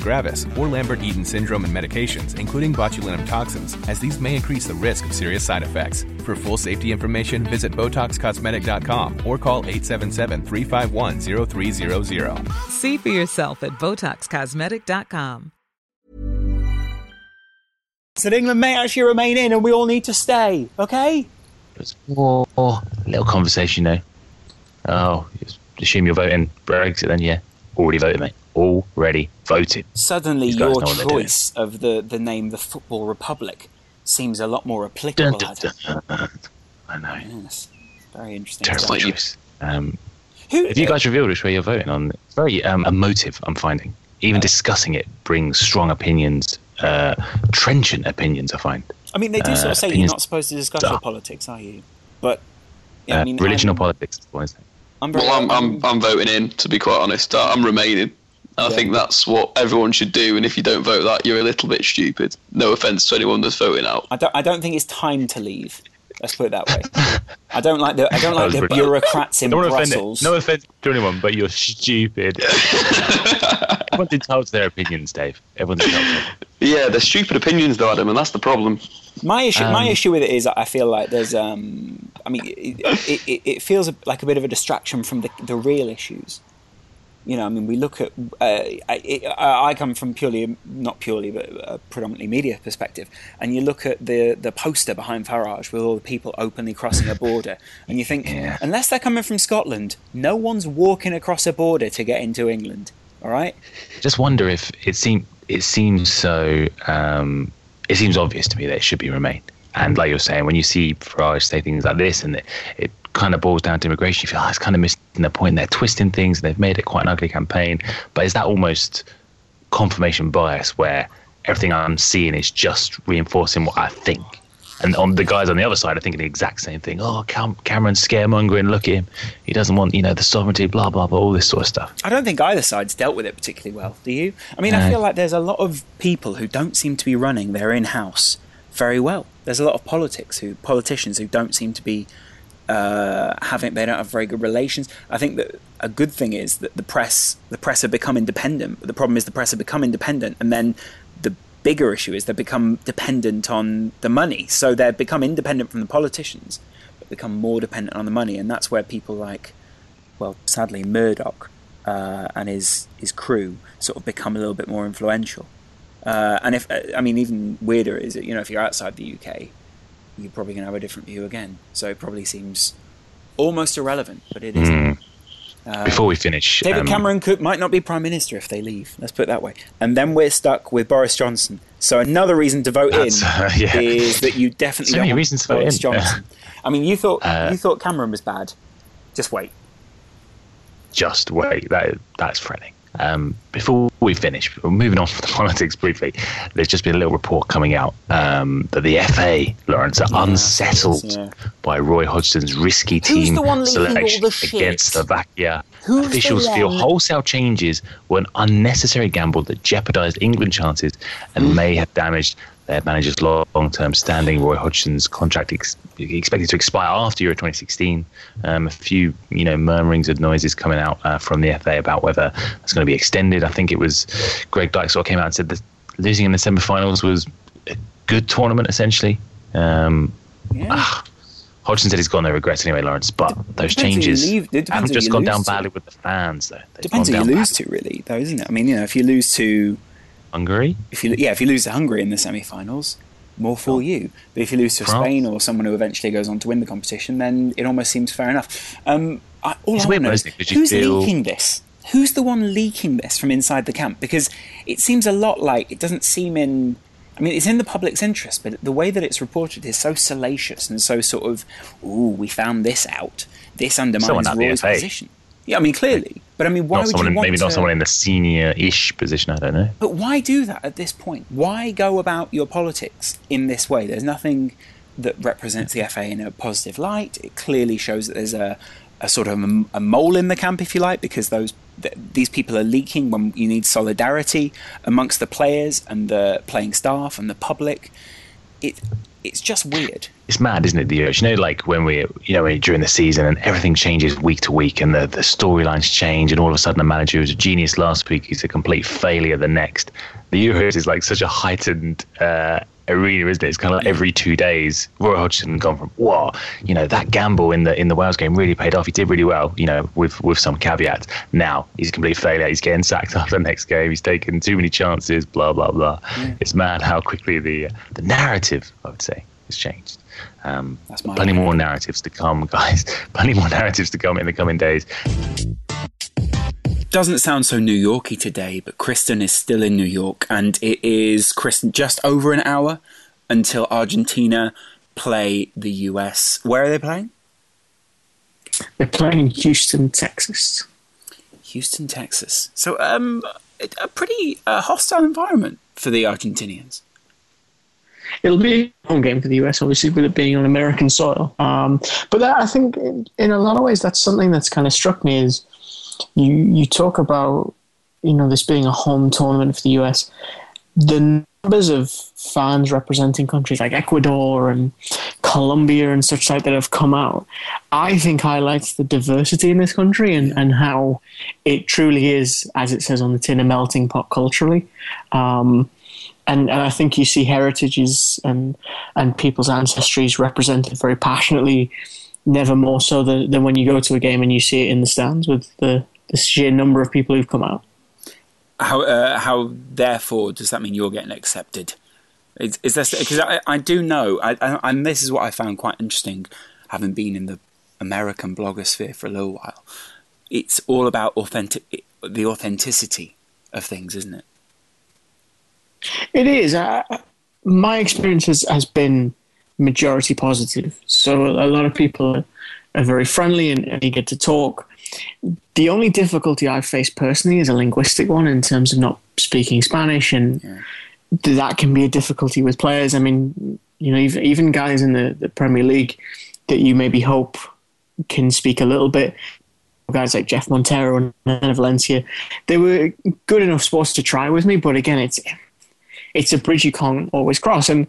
gravis, or Lambert-Eaton syndrome and medications, including botulinum toxins, as these may increase the risk of serious side effects. For full safety information, visit BotoxCosmetic.com or call 877-351-0300. See for yourself at BotoxCosmetic.com. That England may actually remain in, and we all need to stay. Okay. It's more little conversation, you know. Oh, assume you're voting Brexit, then yeah, already voted, mate. Already voted. Suddenly, your know what they're doing. choice of the the name, the Football Republic, seems a lot more applicable. Dun, dun, Adam. dun. I know. Yes. Very interesting. Terrible choice. Um, Who, If you guys revealed which way you're voting on, it's very um, emotive. I'm finding even discussing it brings strong opinions, uh, trenchant opinions. I find I mean, they do sort uh, of say you're not supposed to discuss Duh. your politics, are you? But yeah, I uh, mean, religion I'm, or politics. is what I say. I'm very, Well, I'm, I'm, I'm voting in, to be quite honest. I'm remaining. I Yeah. think that's what everyone should do, and if you don't vote that, you're a little bit stupid. No offence to anyone that's voting out. I don't. I don't think it's time to leave. Let's put it that way. I don't like the. I don't like the pretty- bureaucrats in Don't want offend. Brussels. No offense to anyone, but you're stupid. Everyone's entitled to their opinions, Dave. Everyone's entitled. Yeah, they're stupid opinions, though, Adam, and that's the problem. My issue, my Um, issue with it is, I feel like there's, um, I mean, it, it, it, it feels like a bit of a distraction from the, the real issues. You know, I mean, we look at. Uh, I, I I come from purely, not purely, but a predominantly media perspective, and you look at the the poster behind Farage with all the people openly crossing a border, and you think, Yeah. unless they're coming from Scotland, no one's walking across a border to get into England. All right, Just wonder if it seems it seems so. Um, it seems obvious to me that it should be remain. And like you're saying, when you see Farage say things like this, and it, it kind of boils down to immigration, you feel oh, it's kind of missing the point. They're twisting things. and They've made it quite an ugly campaign. But is that almost confirmation bias, where everything I'm seeing is just reinforcing what I think? And on the guys on the other side are thinking the exact same thing. Oh, Cam- Cameron's scaremongering. Look at him. He doesn't want, you know, the sovereignty. Blah blah blah. All this sort of stuff. I don't think either side's dealt with it particularly well. Do you? I mean, I feel like there's a lot of people who don't seem to be running their in-house very well. There's a lot of politics who politicians who don't seem to be uh, having they don't have very good relations. I think that a good thing is that the press the press have become independent. The problem is the press have become independent, and then the bigger issue is they become dependent on the money. So they've become independent from the politicians, but become more dependent on the money, and that's where people like well, sadly, Murdoch uh, and his his crew sort of become a little bit more influential. Uh, and if I mean, even weirder is that you know if you're outside the UK, you're probably going to have a different view again. So it probably seems almost irrelevant, but it isn't. Before we finish, David um, Cameron could, might not be prime minister if they leave. Let's put it that way. And then we're stuck with Boris Johnson. So another reason to vote in uh, yeah. is that you definitely So don't many reasons to vote Boris in. Johnson. I mean, you thought Uh, you thought Cameron was bad. Just wait. just wait. That that's threatening. Um, before we finish, moving on from the politics briefly. There's just been a little report coming out um, that the FA, Laurence, are unsettled yeah. by Roy Hodgson's risky Who's team the one leaking all selection the against Slovakia. Who's the Officials feel wholesale changes were an unnecessary gamble that jeopardised England chances and Hmm. may have damaged their manager's long-term standing. Roy Hodgson's contract ex- expected to expire after Euro 2016. Um, a few, you know, murmurings and noises coming out uh, from the FA about whether it's going to be extended. I think it was Greg Dyke sort of came out and said that losing in the semi-finals was a good tournament, essentially. Um, Yeah. ah, Hodgson said he's got no regrets anyway, Laurence. But those changes leave- haven't just gone down to. badly with the fans, though. They've Depends who you lose badly. to, really, though, isn't it? I mean, you know, if you lose to Hungary, if you yeah, if you lose to Hungary in the semi-finals, more for you. But if you lose to France. Spain or someone who eventually goes on to win the competition, then it almost seems fair enough. Um, I, all It's I weird, know is it? 'Cause you who's feel- leaking this? Who's the one leaking this from inside the camp? Because it seems a lot like it doesn't seem in. I mean, it's in the public's interest, but the way that it's reported is so salacious and so sort of, "Ooh, we found this out. This undermines Someone at the Roy's position." Yeah, I mean, clearly, but I mean, why not would someone, you want maybe to? not someone in the senior-ish position. I don't know. But why do that at this point? Why go about your politics in this way? There's nothing that represents the FA in a positive light. It clearly shows that there's a, a sort of a, a mole in the camp, if you like, because those th- these people are leaking when you need solidarity amongst the players and the playing staff and the public. It it's just weird. It's mad, isn't it? The Euros. You know, like when we, you know, during the season and everything changes week to week, and the the storylines change, and all of a sudden the manager was a genius last week he's a complete failure the next. The Euros is like such a heightened uh, arena, isn't it? It's kind of like every two days, Roy Hodgson gone from whoa, you know, that gamble in the in the Wales game really paid off. He did really well, you know, with with some caveats. Now he's a complete failure. He's getting sacked after the next game. He's taken too many chances. Blah blah blah. It's mad how quickly the uh, the narrative, I would say, has changed. Um, That's my plenty opinion. more narratives to come, guys. plenty more narratives to come in the coming days. doesn't sound so New Yorky today, but Kristen is still in New York, and it is Kristen just over an hour until Argentina play the US. Where are they playing? They're playing in Houston, Texas. Houston, Texas. So, um, a pretty uh, hostile environment for the Argentinians. It'll be a home game for the US, obviously, with it being on American soil. Um, but that, I think, in, a lot of ways, that's something that's kind of struck me is you you talk about you know this being a home tournament for the US. The numbers of fans representing countries like Ecuador and Colombia and such like that have come out, I think highlights the diversity in this country and, and how it truly is, as it says on the tin, a melting pot culturally. Um, and, and I think you see heritages and and people's ancestries represented very passionately, never more so than, than when you go to a game and you see it in the stands with the, the sheer number of people who've come out. How, uh, how therefore does that mean you're getting accepted? Is, is this because I, I do know, I, I, and this is what I found quite interesting, having been in the American blogosphere for a little while. It's all about authentic, the authenticity of things, isn't it? It is. Uh, my experience has, has been majority positive. So a lot of people are, very friendly and, and eager to talk. The only difficulty I've faced personally is a linguistic one in terms of not speaking Spanish, and that can be a difficulty with players. I mean, you know, even, even guys in the, the Premier League that you maybe hope can speak a little bit, guys like Jeff Montero and Valencia, they were good enough sports to try with me, but again, it's it's a bridge you can't always cross. And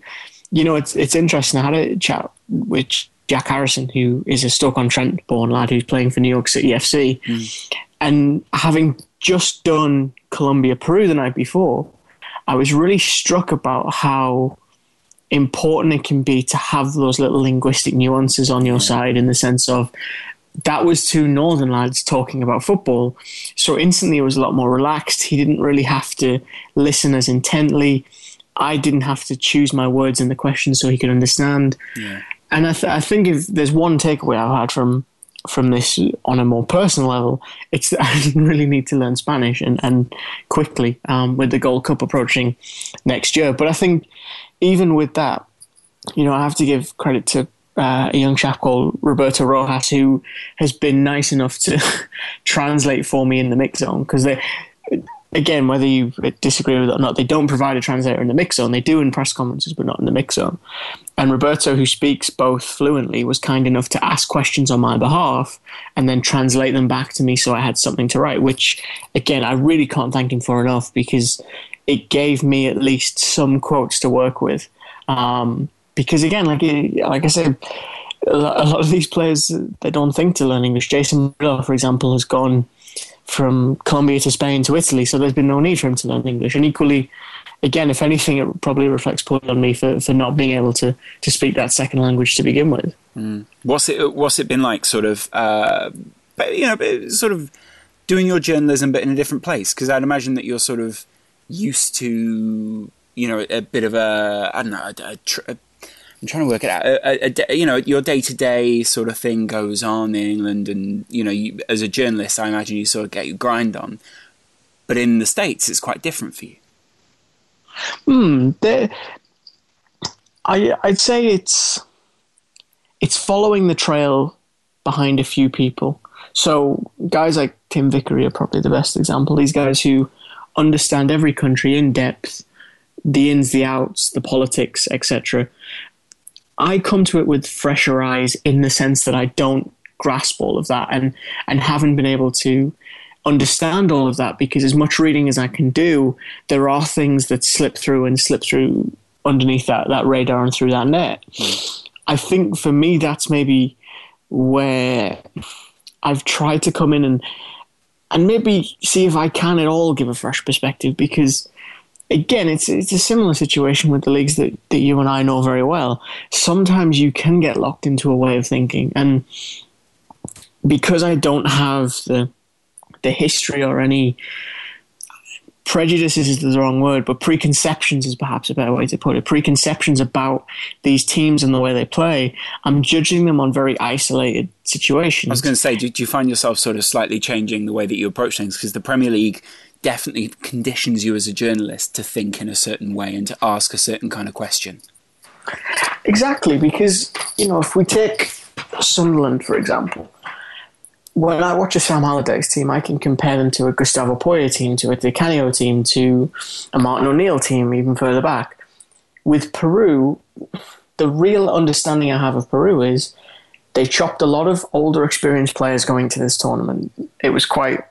you know, it's it's interesting. I had a chat with Jack Harrison, who is a Stoke on Trent born lad who's playing for New York City FC, mm. and having just done Colombia Peru the night before, I was really struck about how important it can be to have those little linguistic nuances on your side in the sense of that was two northern lads talking about football. So instantly it was a lot more relaxed. He didn't really have to listen as intently. I didn't have to choose my words in the question so he could understand. And I, th- I think if there's one takeaway i've had from from this on a more personal level it's that i didn't really need to learn spanish and, and quickly um, with the gold cup approaching next year. But i think even with that you know i have to give credit to uh, a young chap called Roberto Rojas who has been nice enough to translate for me in the mix zone because again, whether you disagree with it or not, they don't provide a translator in the mix zone. They do in press conferences, but not in the mix zone. And Roberto, who speaks both fluently, was kind enough to ask questions on my behalf and then translate them back to me so I had something to write, which, again, I really can't thank him for enough because it gave me at least some quotes to work with. Um, because, again, like, like I said, a lot of these players, they don't think to learn English. Jeison Murillo, for example, has gone from Colombia to Spain to Italy, so there's been no need for him to learn English. And equally, again, if anything, it probably reflects poorly on me for, for not being able to, to speak that second language to begin with. Mm. What's it What's it been like, sort of, uh, you know, sort of doing your journalism but in a different place? Because I'd imagine that you're sort of used to, you know, a bit of a I don't know, a, a, a I'm trying to work it out. A, a, you know, your day to day sort of thing goes on in England, and you know, you, as a journalist, I imagine you sort of get your grind on. But in the states, it's quite different for you. Hmm. I I'd say it's it's following the trail behind a few people. So guys like Tim Vickery are probably the best example. These guys who understand every country in depth, the ins, the outs, the politics, etc. I come to it with fresher eyes in the sense that I don't grasp all of that and and haven't been able to understand all of that because as much reading as I can do, there are things that slip through and slip through underneath that, that radar and through that net. I think for me that's maybe where I've tried to come in and and maybe see if I can at all give a fresh perspective because again, it's it's a similar situation with the leagues that, that you and I know very well. Sometimes you can get locked into a way of thinking, and because I don't have the the history or any prejudices is the wrong word, but preconceptions is perhaps a better way to put it. Preconceptions about these teams and the way they play. I'm judging them on very isolated situations. I was going to say, do, do you find yourself sort of slightly changing the way that you approach things? Because the Premier League definitely conditions you as a journalist to think in a certain way and to ask a certain kind of question. Exactly, because, you know, if we take Sunderland, for example, when I watch a Sam Allardyce team, I can compare them to a Gustavo Poyet team, to a Di Canio team, to a Martin O'Neill team, even further back. With Peru, the real understanding I have of Peru is they chopped a lot of older, experienced players going to this tournament. It was quite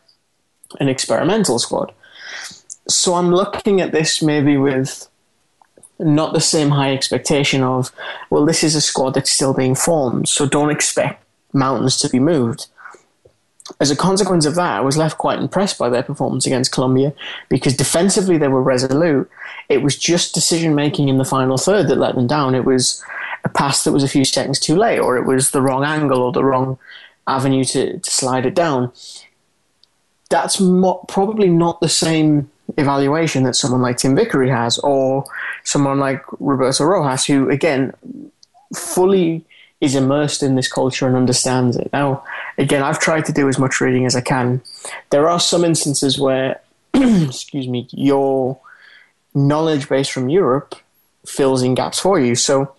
an experimental squad. So I'm looking at this maybe with not the same high expectation of, well, this is a squad that's still being formed, so don't expect mountains to be moved. As a consequence of that, I was left quite impressed by their performance against Colombia because defensively they were resolute. It was just decision making in the final third that let them down. It was a pass that was a few seconds too late, or it was the wrong angle or the wrong avenue to, to slide it down that's mo- probably not the same evaluation that someone like Tim Vickery has, or someone like Roberto Rojas, who again fully is immersed in this culture and understands it. Now, again, I've tried to do as much reading as I can. There are some instances where, excuse me, your knowledge base from Europe fills in gaps for you. So,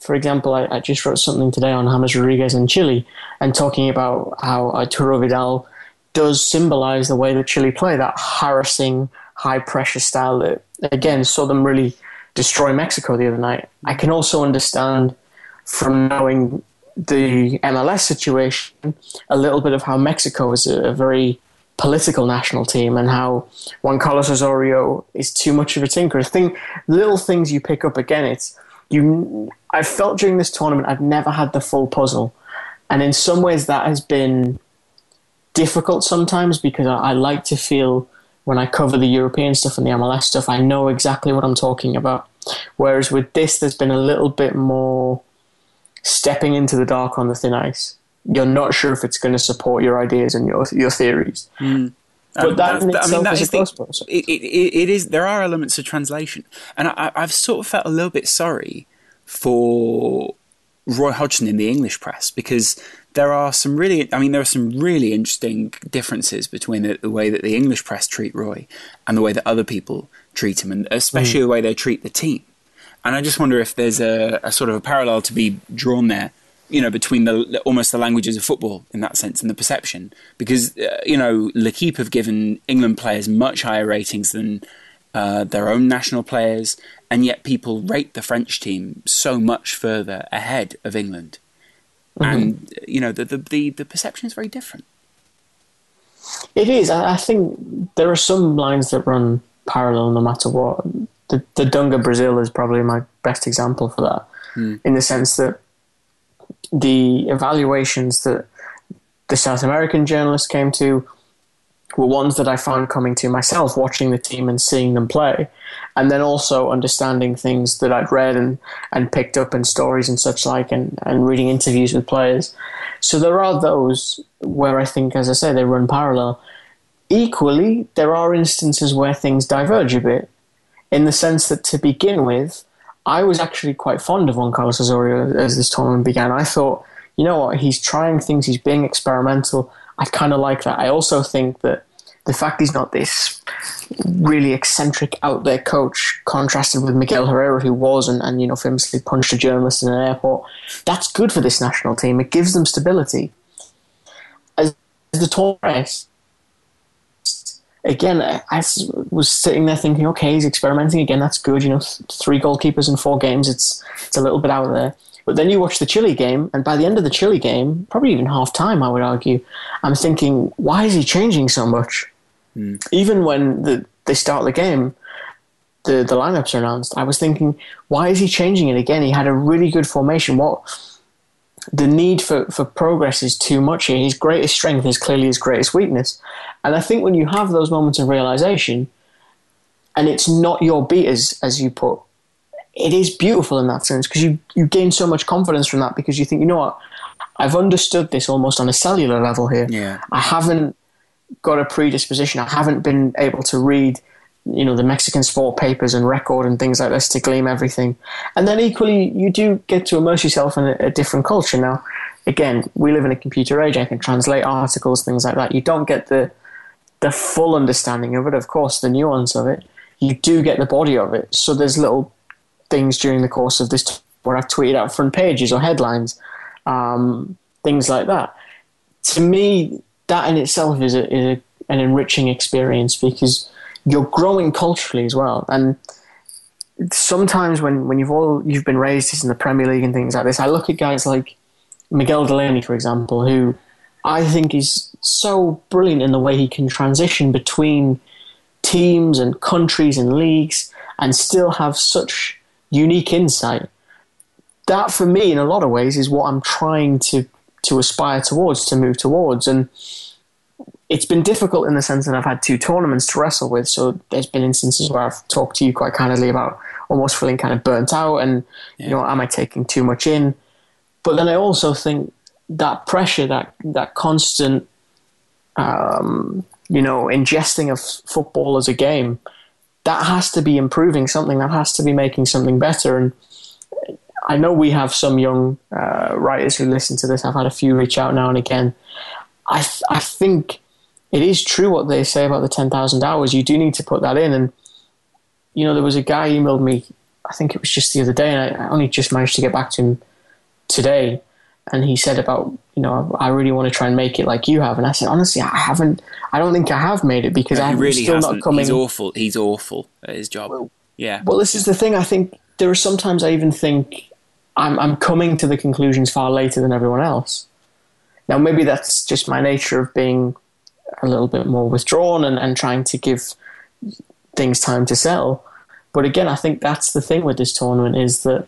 for example, I, I just wrote something today on James Rodriguez in Chile and talking about how Arturo Vidal does symbolize the way that Chile play, that harassing, high pressure style that, again, saw them really destroy Mexico the other night. I can also understand from knowing the MLS situation a little bit of how Mexico is a, a very political national team and how Juan Carlos Osorio is too much of a tinker. Thing, little things you pick up again. It's you. I felt during this tournament I've never had the full puzzle, and in some ways that has been difficult sometimes because I, I like to feel when I cover the European stuff and the MLS stuff, I know exactly what I'm talking about. Whereas with this, there's been a little bit more stepping into the dark on the thin ice. You're not sure if it's going to support your ideas and your your theories. Mm. But um, that, that I mean, that is, the, it, it, it is. There are elements of translation, and I, I've sort of felt a little bit sorry for Roy Hodgson in the English press because there are some really, I mean, there are some really interesting differences between the, the, way that the English press treat Roy and the way that other people treat him, and especially mm. the way they treat the team. And I just wonder if there's a, a, sort of a parallel to be drawn there you know, between the almost the languages of football in that sense and the perception, because uh, you know, L'Equipe have given England players much higher ratings than uh, their own national players, and yet people rate the French team so much further ahead of England, mm-hmm. and you know, the, the the the perception is very different. It is. I think there are some lines that run parallel no matter what. The, the Dunga Brazil is probably my best example for that, mm. in the sense that the evaluations that the South American journalists came to were ones that I found coming to myself, watching the team and seeing them play, and then also understanding things that I'd read and, and picked up in stories and such like, and, and reading interviews with players. So there are those where I think, as I say, they run parallel. Equally, there are instances where things diverge a bit, in the sense that to begin with, I was actually quite fond of Juan Carlos Osorio as this tournament began. I thought, you know what, he's trying things, he's being experimental. I kind of like that. I also think that the fact he's not this really eccentric out there coach contrasted with Miguel Herrera who was and, and you know famously punched a journalist in an airport that's good for this national team. It gives them stability. As the Torres, again I was sitting there thinking okay he's experimenting again that's good you know three goalkeepers in four games it's it's a little bit out there. But then you watch the Chile game, and by the end of the Chile game, probably even half time, I would argue, I'm thinking, why is he changing so much? Mm. Even when the, they start the game, the, the lineups are announced, I was thinking, why is he changing it again? He had a really good formation. What the need for, for progress is too much here. His greatest strength is clearly his greatest weakness. And I think when you have those moments of realization, and it's not your beaters, as you put, it is beautiful in that sense because you, you gain so much confidence from that because you think, you know what, I've understood this almost on a cellular level here. Yeah. I haven't got a predisposition. I haven't been able to read, you know, the Mexican sport papers and record and things like this to glean everything. And then equally, you do get to immerse yourself in a, a different culture. Now, again, we live in a computer age. I can translate articles, things like that. You don't get the the full understanding of it, of course, the nuance of it. You do get the body of it. So there's little things during the course of this where I've tweeted out front pages or headlines, um, things like that. To me, that in itself is, a, is a, an enriching experience because you're growing culturally as well. And sometimes when, when you've all you've been raised in the Premier League and things like this, I look at guys like Miguel Delaney, for example, who I think is so brilliant in the way he can transition between teams and countries and leagues and still have such unique insight. That, for me, in a lot of ways, is what I'm trying to to aspire towards, to move towards. And it's been difficult in the sense that I've had two tournaments to wrestle with. So there's been instances where I've talked to you quite candidly about almost feeling kind of burnt out and, yeah. you know, am I taking too much in? But then I also think that pressure, that, that constant, um, you know, ingesting of football as a game, that has to be improving something, that has to be making something better. And I know we have some young uh, writers who listen to this. I've had a few reach out now and again. I th- I think it is true what they say about the ten thousand hours. You do need to put that in. And you know, there was a guy emailed me. I think it was just the other day, and I only just managed to get back to him today. And he said about you know I really want to try and make it like you have. And I said honestly, I haven't. I don't think I have made it because I'm really still hasn't. not coming. He's awful. He's awful at his job. Well, yeah. Well, this is the thing. I think there are sometimes I even think I'm, I'm coming to the conclusions far later than everyone else. Now, maybe that's just my nature of being a little bit more withdrawn and, and trying to give things time to settle. But again, I think that's the thing with this tournament is that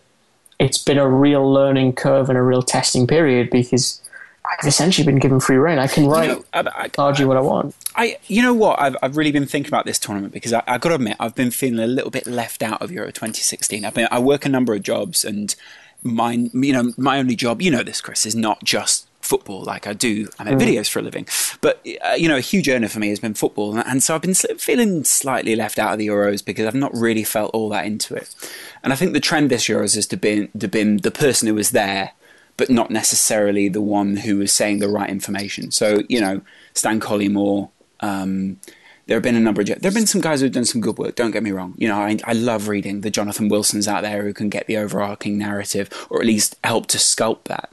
it's been a real learning curve and a real testing period because I've essentially been given free reign. I can write, you know, I, I, argue what I want. I, you know what? I've, I've really been thinking about this tournament because I, have got to admit I've been feeling a little bit left out of Euro 2016. I've been, I work a number of jobs and my you know my only job you know this Kris is not just football. Like i do i make mm. videos for a living. But uh, you know a huge earner for me has been football. And so i've been feeling slightly left out of the euros because i've not really felt all that into it. And i think the trend this euros is to be to be the person who was there but not necessarily the one who was saying the right information. So you know stan collymore um, there have been a number of there have been some guys who've done some good work. Don't get me wrong. You know, I, I love reading the Jonathan Wilsons out there who can get the overarching narrative or at least help to sculpt that.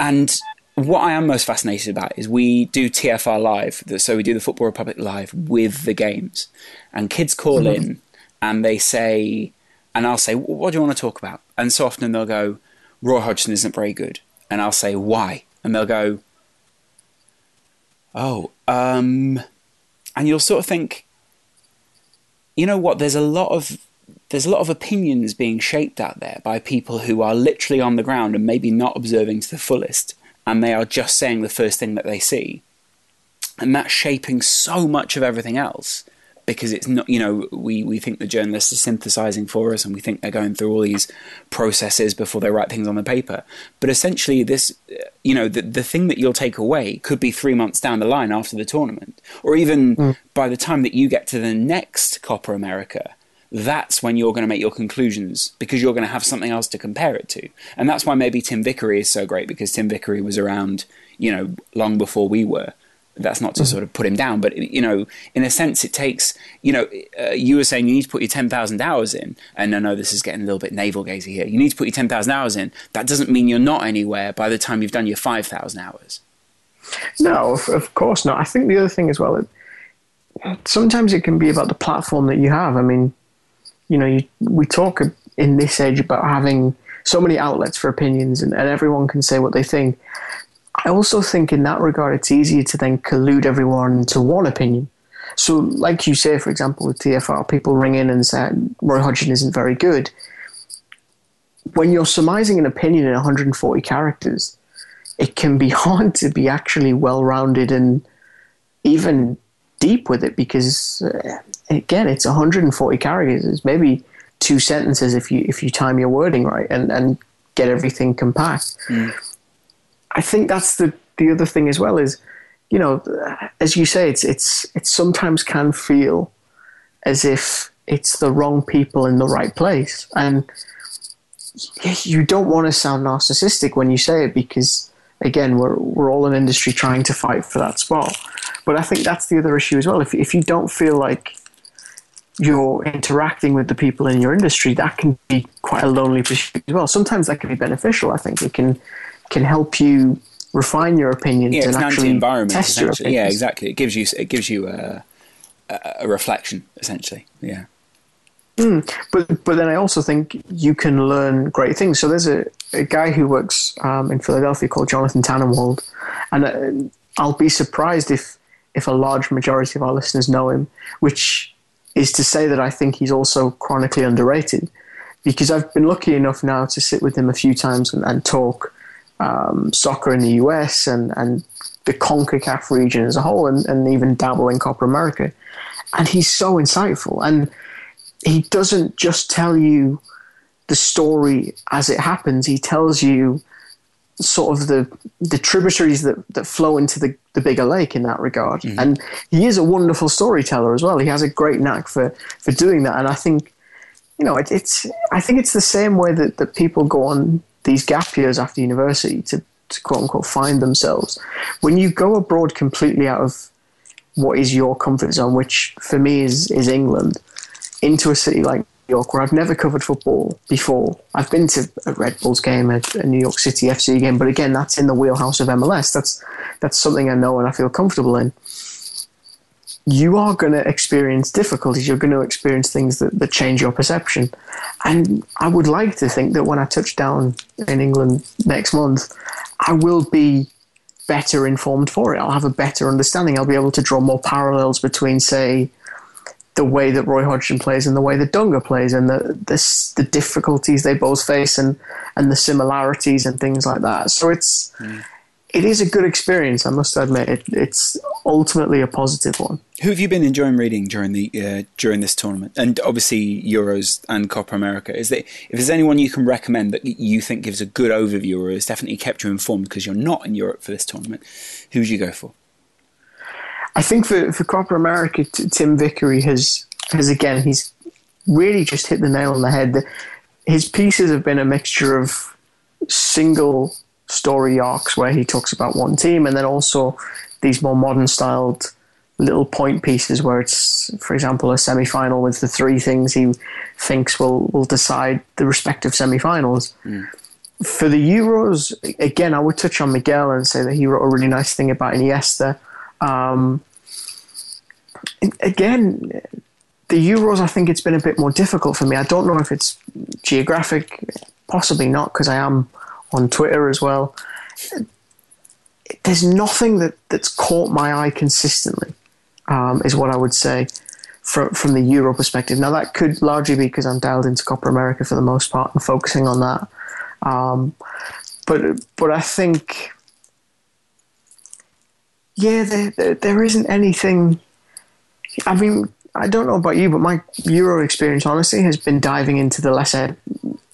And what I am most fascinated about is we do TFR live, so we do the Football Republic live with the games, and kids call mm-hmm. in and they say, and I'll say, "What do you want to talk about?" And so often they'll go, "Roy Hodgson isn't very good," and I'll say, "Why?" And they'll go, "Oh, um," and you'll sort of think, you know what? There's a lot of there's a lot of opinions being shaped out there by people who are literally on the ground and maybe not observing to the fullest, and they are just saying the first thing that they see. And that's shaping so much of everything else because it's not, you know, we, we think the journalists are synthesizing for us and we think they're going through all these processes before they write things on the paper. But essentially, this, you know, the, the thing that you'll take away could be three months down the line after the tournament, or even mm. by the time that you get to the next Copa America that's when you're going to make your conclusions because you're going to have something else to compare it to. And that's why maybe Tim Vickery is so great because Tim Vickery was around, you know, long before we were. That's not to mm-hmm. sort of put him down, but you know, in a sense, it takes. You know, uh, you were saying you need to put your ten thousand hours in, and I know this is getting a little bit navel gazing here. You need to put your ten thousand hours in. That doesn't mean you're not anywhere by the time you've done your five thousand hours. No, of, of, course not. I think the other thing as well, it, sometimes it can be about the platform that you have. I mean, you know, you, we talk in this age about having so many outlets for opinions and, and everyone can say what they think. I also think in that regard, it's easier to then collude everyone into one opinion. So, like you say, for example, with TFR, people ring in and say Roy Hodgson isn't very good. When you're surmising an opinion in 140 characters, it can be hard to be actually well rounded and even deep with it because uh, again, it's 140 characters. It's maybe two sentences if you if you time your wording right and and get everything compact. Mm. I think that's the the other thing as well is, you know, as you say, it's it's it sometimes can feel as if it's the wrong people in the right place, and you don't want to sound narcissistic when you say it because again, we're we're all an industry trying to fight for that spot. But I think that's the other issue as well. If if you don't feel like you're interacting with the people in your industry, that can be quite a lonely pursuit as well. Sometimes that can be beneficial. I think it can can help you refine your opinions yeah, and actually environment, test your opinions. Yeah, exactly. It gives you it gives you a, a reflection essentially. Yeah. Mm, but but then I also think you can learn great things. So there's a, a guy who works um, in Philadelphia called Jonathan Tannenwald, and uh, I'll be surprised if if a large majority of our listeners know him, which is to say that I think he's also chronically underrated because I've been lucky enough now to sit with him a few times and, and talk um, soccer in the US and, and the CONCACAF region as a whole and, and even dabble in Copa America. And he's so insightful. And he doesn't just tell you the story as it happens, he tells you sort of the the tributaries that, that flow into the, the bigger lake in that regard. Mm-hmm. And he is a wonderful storyteller as well. He has a great knack for, for doing that. And I think, you know, it, it's I think it's the same way that, that people go on these gap years after university to, to quote unquote find themselves. When you go abroad completely out of what is your comfort zone, which for me is is England, into a city like New York, where I've never covered football before. I've been to a Red Bulls game, a, a, New York City FC game, but again, that's in the wheelhouse of MLS. That's that's something I know and I feel comfortable in. You are going to experience difficulties. You're going to experience things that, that change your perception. And I would like to think that when I touch down in England next month, I will be better informed for it. I'll have a better understanding. I'll be able to draw more parallels between, say, the way that Roy Hodgson plays and the way that Dunga plays and the, the, the difficulties they both face and and the similarities and things like that. So it's mm. It is a good experience. I must admit, it, it's ultimately a positive one. Who have you been enjoying reading during the uh, during this tournament, and obviously Euros and Copa America? Is there if there's anyone you can recommend that you think gives a good overview or has definitely kept you informed because you're not in Europe for this tournament? Who would you go for? I think for, for Copa America, Tim Vickery has has again he's really just hit the nail on the head. His pieces have been a mixture of single story arcs where he talks about one team, and then also these more modern styled little point pieces where it's, for example, a semi final with the three things he thinks will will decide the respective semi finals. Mm. for the Euros, again, I would touch on Miguel and say that he wrote a really nice thing about Iniesta. Um, again, the Euros, I think it's been a bit more difficult for me. I don't know if it's geographic, possibly not, because I am on Twitter as well. There's nothing that, that's caught my eye consistently, um, is what I would say from from the Euro perspective. Now that could largely be because I'm dialed into Copa America for the most part and focusing on that. Um, but but I think, yeah, there, there, there isn't anything. I mean, I don't know about you, but my Euro experience, honestly, has been diving into the lesser,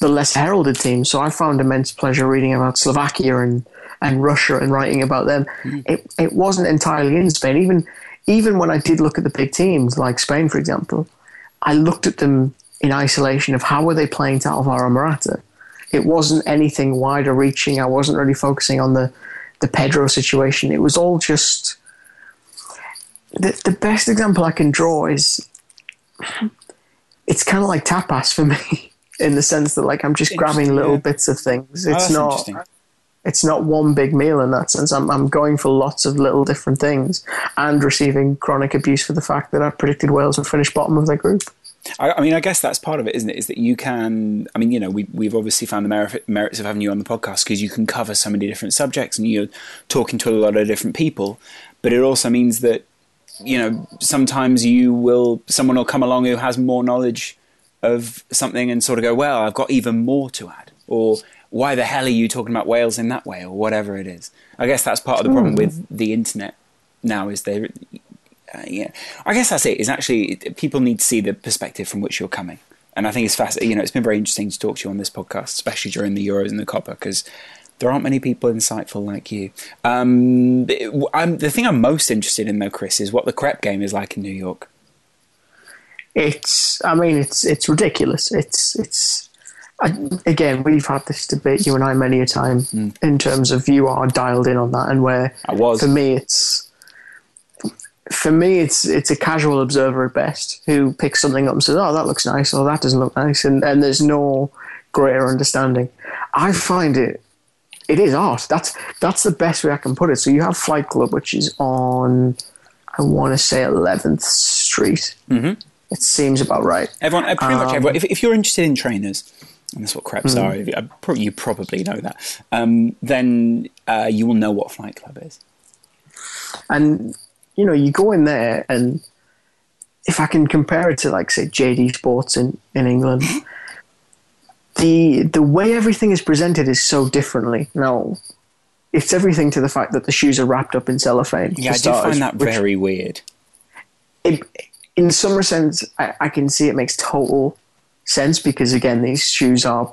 the less heralded teams. So I found immense pleasure reading about Slovakia and, and Russia and writing about them. Mm. It it wasn't entirely in Spain. Even even when I did look at the big teams like Spain, for example, I looked at them in isolation of how were they playing to Alvaro Morata. It wasn't anything wider reaching. I wasn't really focusing on the the Pedro situation. It was all just the, the best example I can draw is it's kind of like tapas for me in the sense that like I'm just grabbing little yeah. bits of things. Oh, it's oh, not it's not one big meal in that sense. I'm I'm going for lots of little different things and receiving chronic abuse for the fact that I predicted Wales would finish bottom of their group. I, I, mean, I guess that's part of it, isn't it? Is that you can, I mean, you know, we, we've obviously found the merit, merits of having you on the podcast because you can cover so many different subjects and you're talking to a lot of different people. But it also means that you know, sometimes you will, someone will come along who has more knowledge of something and sort of go, well, I've got even more to add. Or why the hell are you talking about Wales in that way? Or whatever it is. I guess that's part of the problem with the internet now is there, uh, yeah. I guess that's it, is actually people need to see the perspective from which you're coming. And I think it's fascinating. You know, it's been very interesting to talk to you on this podcast, especially during the Euros and the Copa, because there aren't many people insightful like you. Um, the thing I'm most interested in, though, Kris, is what the crep game is like in New York. It's, I mean, it's it's ridiculous. It's it's I, again, we've had this debate, you and I, many a time, mm. in terms of you are dialed in on that, and where I was. For me, it's for me, it's it's a casual observer at best who picks something up and says, "Oh, that looks nice," or "That doesn't look nice," and and there's no greater understanding. I find it it is art. That's that's the best way I can put it. So you have Flight Club, which is on, I want to say 11th Street. Mm-hmm. It seems about right. Everyone, uh, pretty um, much everyone. If, if, you're interested in trainers, and that's what creps mm-hmm. are. You probably know that. Um, then uh, you will know what Flight Club is. And you know, you go in there, and if I can compare it to like say JD Sports in in England. the the way everything is presented is so differently. Now, it's everything to the fact that the shoes are wrapped up in cellophane. Yeah, I do find that very weird. It, in some sense, I, I, can see it makes total sense because again, these shoes are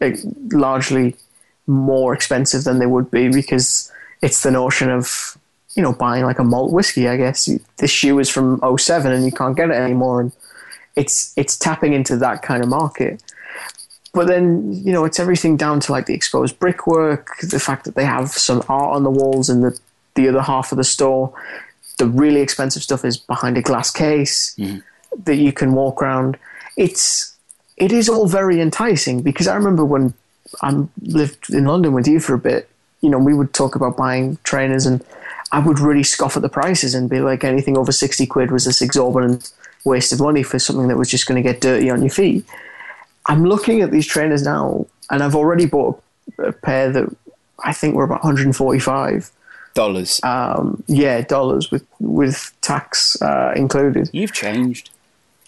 eh, largely more expensive than they would be because it's the notion of you know buying like a malt whiskey. I guess this shoe is from 07 and you can't get it anymore, and it's it's tapping into that kind of market but then you know it's everything down to like the exposed brickwork, the fact that they have some art on the walls in the the other half of the store. The really expensive stuff is behind a glass case mm. that you can walk around. It's it is all very enticing because I remember when I lived in London with you for a bit. You know, we would talk about buying trainers, and I would really scoff at the prices and be like, anything over sixty quid was this exorbitant waste of money for something that was just going to get dirty on your feet. I'm looking at these trainers now, and I've already bought a pair that I think were about 145 dollars. Um, yeah, dollars with with tax uh, included. You've changed.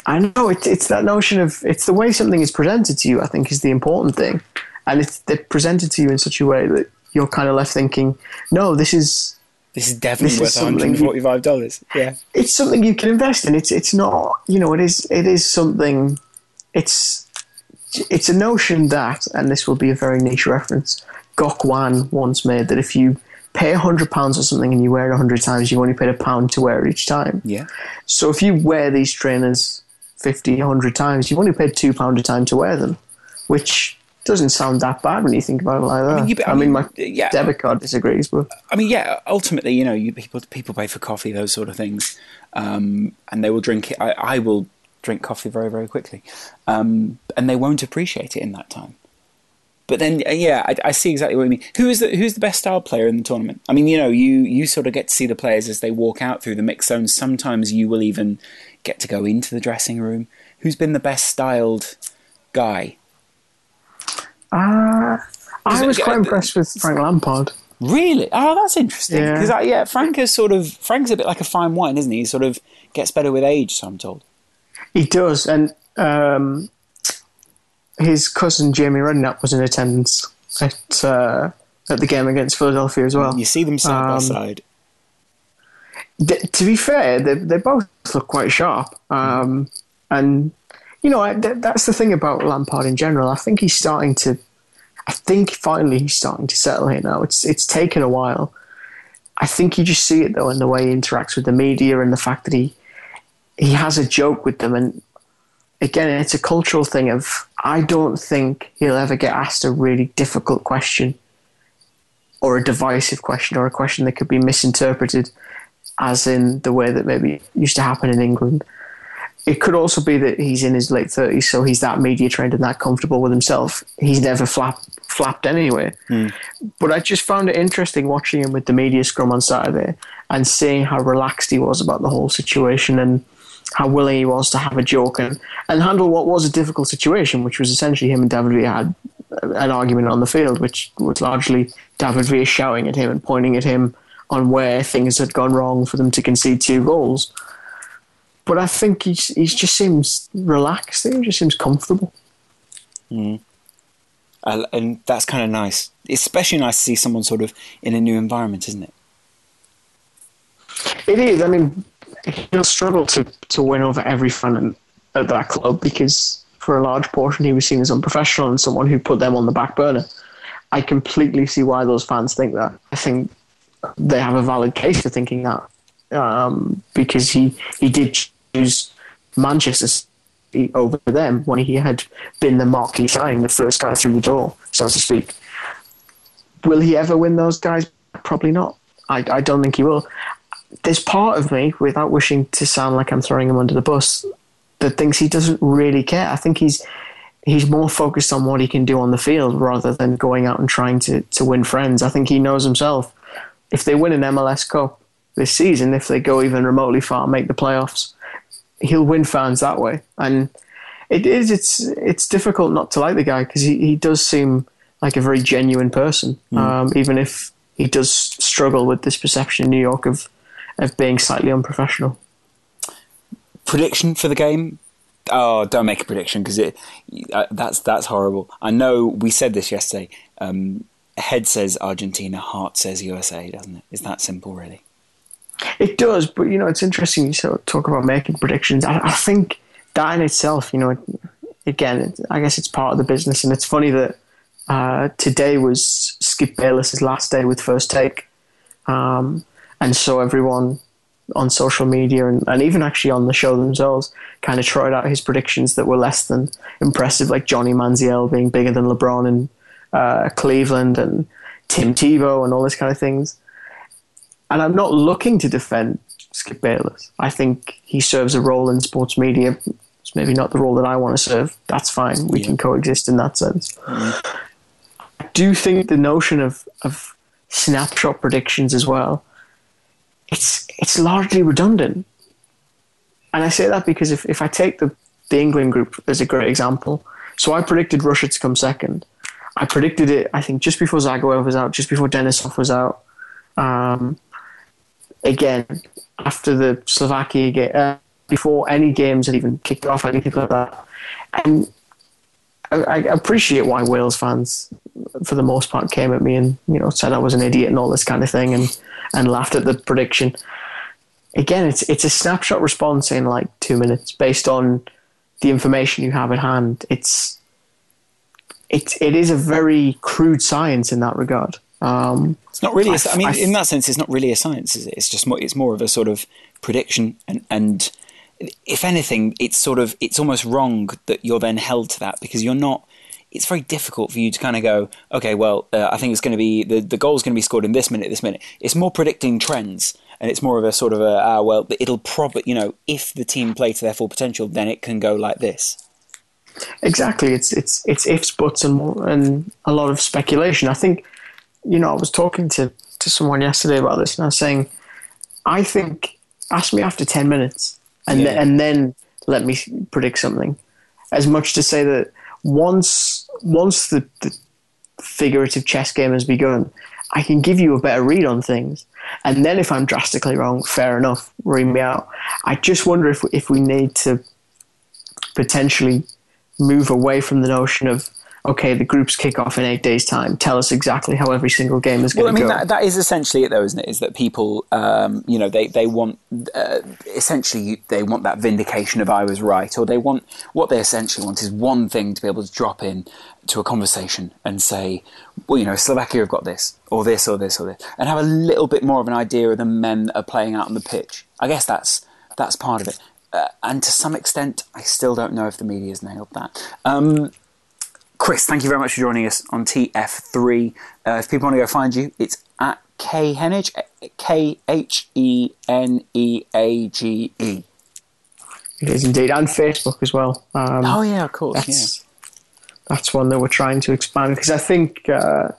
I know it's it's that notion of it's the way something is presented to you. I think is the important thing, and it's they're presented to you in such a way that you're kind of left thinking, no, this is this is definitely this worth one hundred and forty five dollars. Yeah, it's something you can invest in. It's it's not you know it is it is something. It's it's a notion that, and this will be a very niche reference, Gok Wan once made that if you pay hundred pounds or something and you wear it hundred times, you only pay a pound to wear it each time. Yeah. So if you wear these trainers 50, 100 times, you've only paid two pound a time to wear them, which doesn't sound that bad when you think about it like that. I mean, you, I, I mean, my yeah. debit card disagrees, but I mean, yeah. Ultimately, you know, you, people people pay for coffee, those sort of things, um, and they will drink it. I, I will drink coffee very, very quickly. Um, and they won't appreciate it in that time. But then, uh, yeah, I, I, see exactly what you mean. Who is the who's the best style player in the tournament? I mean, you know, you you sort of get to see the players as they walk out through the mix zone. Sometimes you will even get to go into the dressing room. Who's been the best styled guy? Uh, I was quite impressed with Frank Lampard. Really? Oh, that's interesting. Because yeah. yeah, Frank is sort of Frank's a bit like a fine wine, isn't he? He sort of gets better with age. So I'm told. He does, and um, his cousin Jamie Redknapp was in attendance at uh, at the game against Philadelphia as well. You see them side um, by side. Th- to be fair, they they both look quite sharp, um, and you know th- that's the thing about Lampard in general. I think he's starting to I think finally he's starting to settle here now. It's it's taken a while. I think you just see it though in the way he interacts with the media and the fact that he he has a joke with them and again it's a cultural thing of I don't think he'll ever get asked a really difficult question or a divisive question or a question that could be misinterpreted as in the way that maybe used to happen in England it could also be that he's in his late 30s, so he's that media trained and that comfortable with himself. He's never flap, flapped anyway. Mm. But I just found it interesting watching him with the media scrum on Saturday and seeing how relaxed he was about the whole situation and how willing he was to have a joke and, and handle what was a difficult situation, which was essentially him and David Villa had an argument on the field, which was largely David Villa shouting at him and pointing at him on where things had gone wrong for them to concede two goals but I think he's he just seems relaxed. He just seems comfortable. Mm. Uh, and that's kind of nice. It's especially nice to see someone sort of in a new environment, isn't it? It is. I mean, he'll struggle to, to win over every fan at that club because for a large portion he was seen as unprofessional and someone who put them on the back burner. I completely see why those fans think that. I think they have a valid case for thinking that um, because he, he did choose Manchester City over them when he had been the marquee signing, the first guy through the door, so to speak. Will he ever win those guys? Probably not. I, I don't think he will. There's part of me, without wishing to sound like I'm throwing him under the bus, that thinks he doesn't really care. I think he's he's more focused on what he can do on the field rather than going out and trying to, to win friends. I think he knows himself. If they win an MLS Cup this season, if they go even remotely far, and make the playoffs, he'll win fans that way. And it is it's it's difficult not to like the guy because he, he does seem like a very genuine person, mm. um, even if he does struggle with this perception in New York of of being slightly unprofessional. Prediction for the game? Oh, don't make a prediction because it uh, that's that's horrible. I know we said this yesterday. Um, head says Argentina, heart says USA, doesn't it? It's that simple, really. It does, but you know, it's interesting you sort of talk about making predictions. I, I think that in itself, you know, again, it, I guess it's part of the business, and it's funny that uh, today was Skip Bayless's last day with First Take, um, and so everyone on social media and, and even actually on the show themselves kind of tried out his predictions that were less than impressive, like Johnny Manziel being bigger than LeBron in uh, Cleveland and Tim Tebow and all this kind of things and I'm not looking to defend Skip Bayless. I think he serves a role in sports media. It's maybe not the role that I want to serve. That's fine. We yeah. can coexist in that sense. Mm-hmm. I do think the notion of, of snapshot predictions as well, it's it's largely redundant. And I say that because if, if I take the, the England group as a great example, so I predicted Russia to come second. I predicted it, I think, just before Dzagoev was out, just before Denisov was out. Um, again after the Slovakia game, uh, before any games had even kicked off, anything like that. And I, I, appreciate why Wales fans, for the most part, came at me and you know said I was an idiot and all this kind of thing, and and laughed at the prediction. Again, it's it's a snapshot response in like two minutes based on the information you have at hand. It's it it is a very crude science in that regard. Um, it's not really. I, a, I mean, I, in that sense, it's not really a science, is it? It's just more. It's more of a sort of prediction, and and if anything, it's sort of it's almost wrong that you're then held to that because you're not. It's very difficult for you to kind of go, okay, well, uh, I think it's going to be the the goal's going to be scored in this minute, this minute. It's more predicting trends, and it's more of a sort of a ah, well, it'll probably, you know, if the team play to their full potential, then it can go like this. Exactly. It's it's it's ifs, buts, and and a lot of speculation. I think, you know, I was talking to to someone yesterday about this, and I was saying, I think ask me after ten minutes, and Yeah. then, and then let me predict something. As much to say that once once the, the figurative chess game has begun, I can give you a better read on things. And then if I'm drastically wrong, fair enough, read me out. I just wonder if if we need to potentially move away from the notion of okay, the groups kick off in eight days' time. Tell us exactly how every single game is going to go. Well, I mean, go. that, that is essentially it, though, isn't it? Is that people, um, you know, they, they want, uh, essentially, they want that vindication of I was right, or they want, what they essentially want is one thing to be able to drop in to a conversation and say, well, you know, Slovakia have got this, or this, or this, or this, and have a little bit more of an idea of the men that are playing out on the pitch. I guess that's, that's part of it. Uh, and to some extent, I still don't know if the media's nailed that. Um, Kris, thank you very much for joining us on TF3. Uh, if people want to go find you, it's at K Heneage, K H E N E A G E. it is indeed, and Facebook as well. Um, Oh yeah, of course. that's that's one that we're trying to expand because I think uh,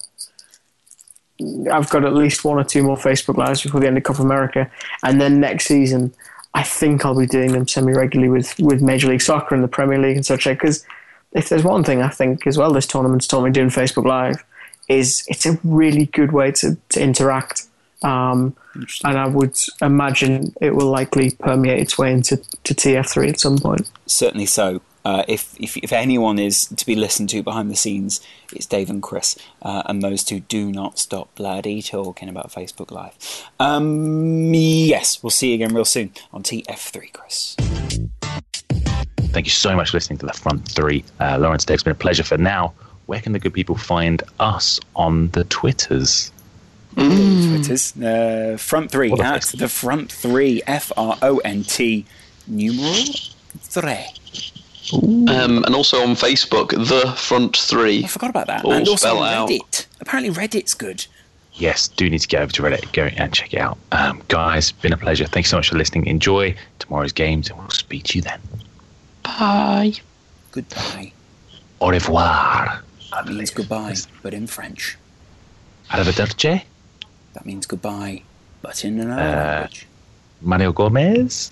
I've got at least one or two more Facebook lives before the end of Copa America, and then next season I think I'll be doing them semi regularly with with Major League Soccer and the Premier League and such. Because if there's one thing I think as well, this tournament's taught me doing Facebook Live is it's a really good way to, to interact. Um, and I would imagine it will likely permeate its way into to TF3 at some point. Certainly so. Uh, if, if if anyone is to be listened to behind the scenes, it's Dave and Kris, uh, and those two do not stop bloody talking about Facebook Live. Um, yes, we'll see you again real soon on TF3, Kris. Thank you so much for listening to the front three. Uh, Laurence, Dave, it's been a pleasure for now. Where can the good people find us on the Twitters? Twitters. Uh, front three. What a That's face. the front three. F R O N T numeral three. Um, and also on Facebook, the front three. I forgot about that. All and also spell out. Reddit. Apparently Reddit's good. Yes, do need to get over to Reddit, go and check it out. Um, guys, been a pleasure. Thanks so much for listening. Enjoy tomorrow's games, and we'll speak to you then. Bye. Goodbye. Au revoir. That means goodbye, but in French. Arrivederci. That means goodbye, but in another Uh, language. Mario Gomez.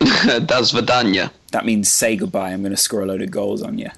Das Vidania. That means say goodbye. I'm going to score a load of goals on you.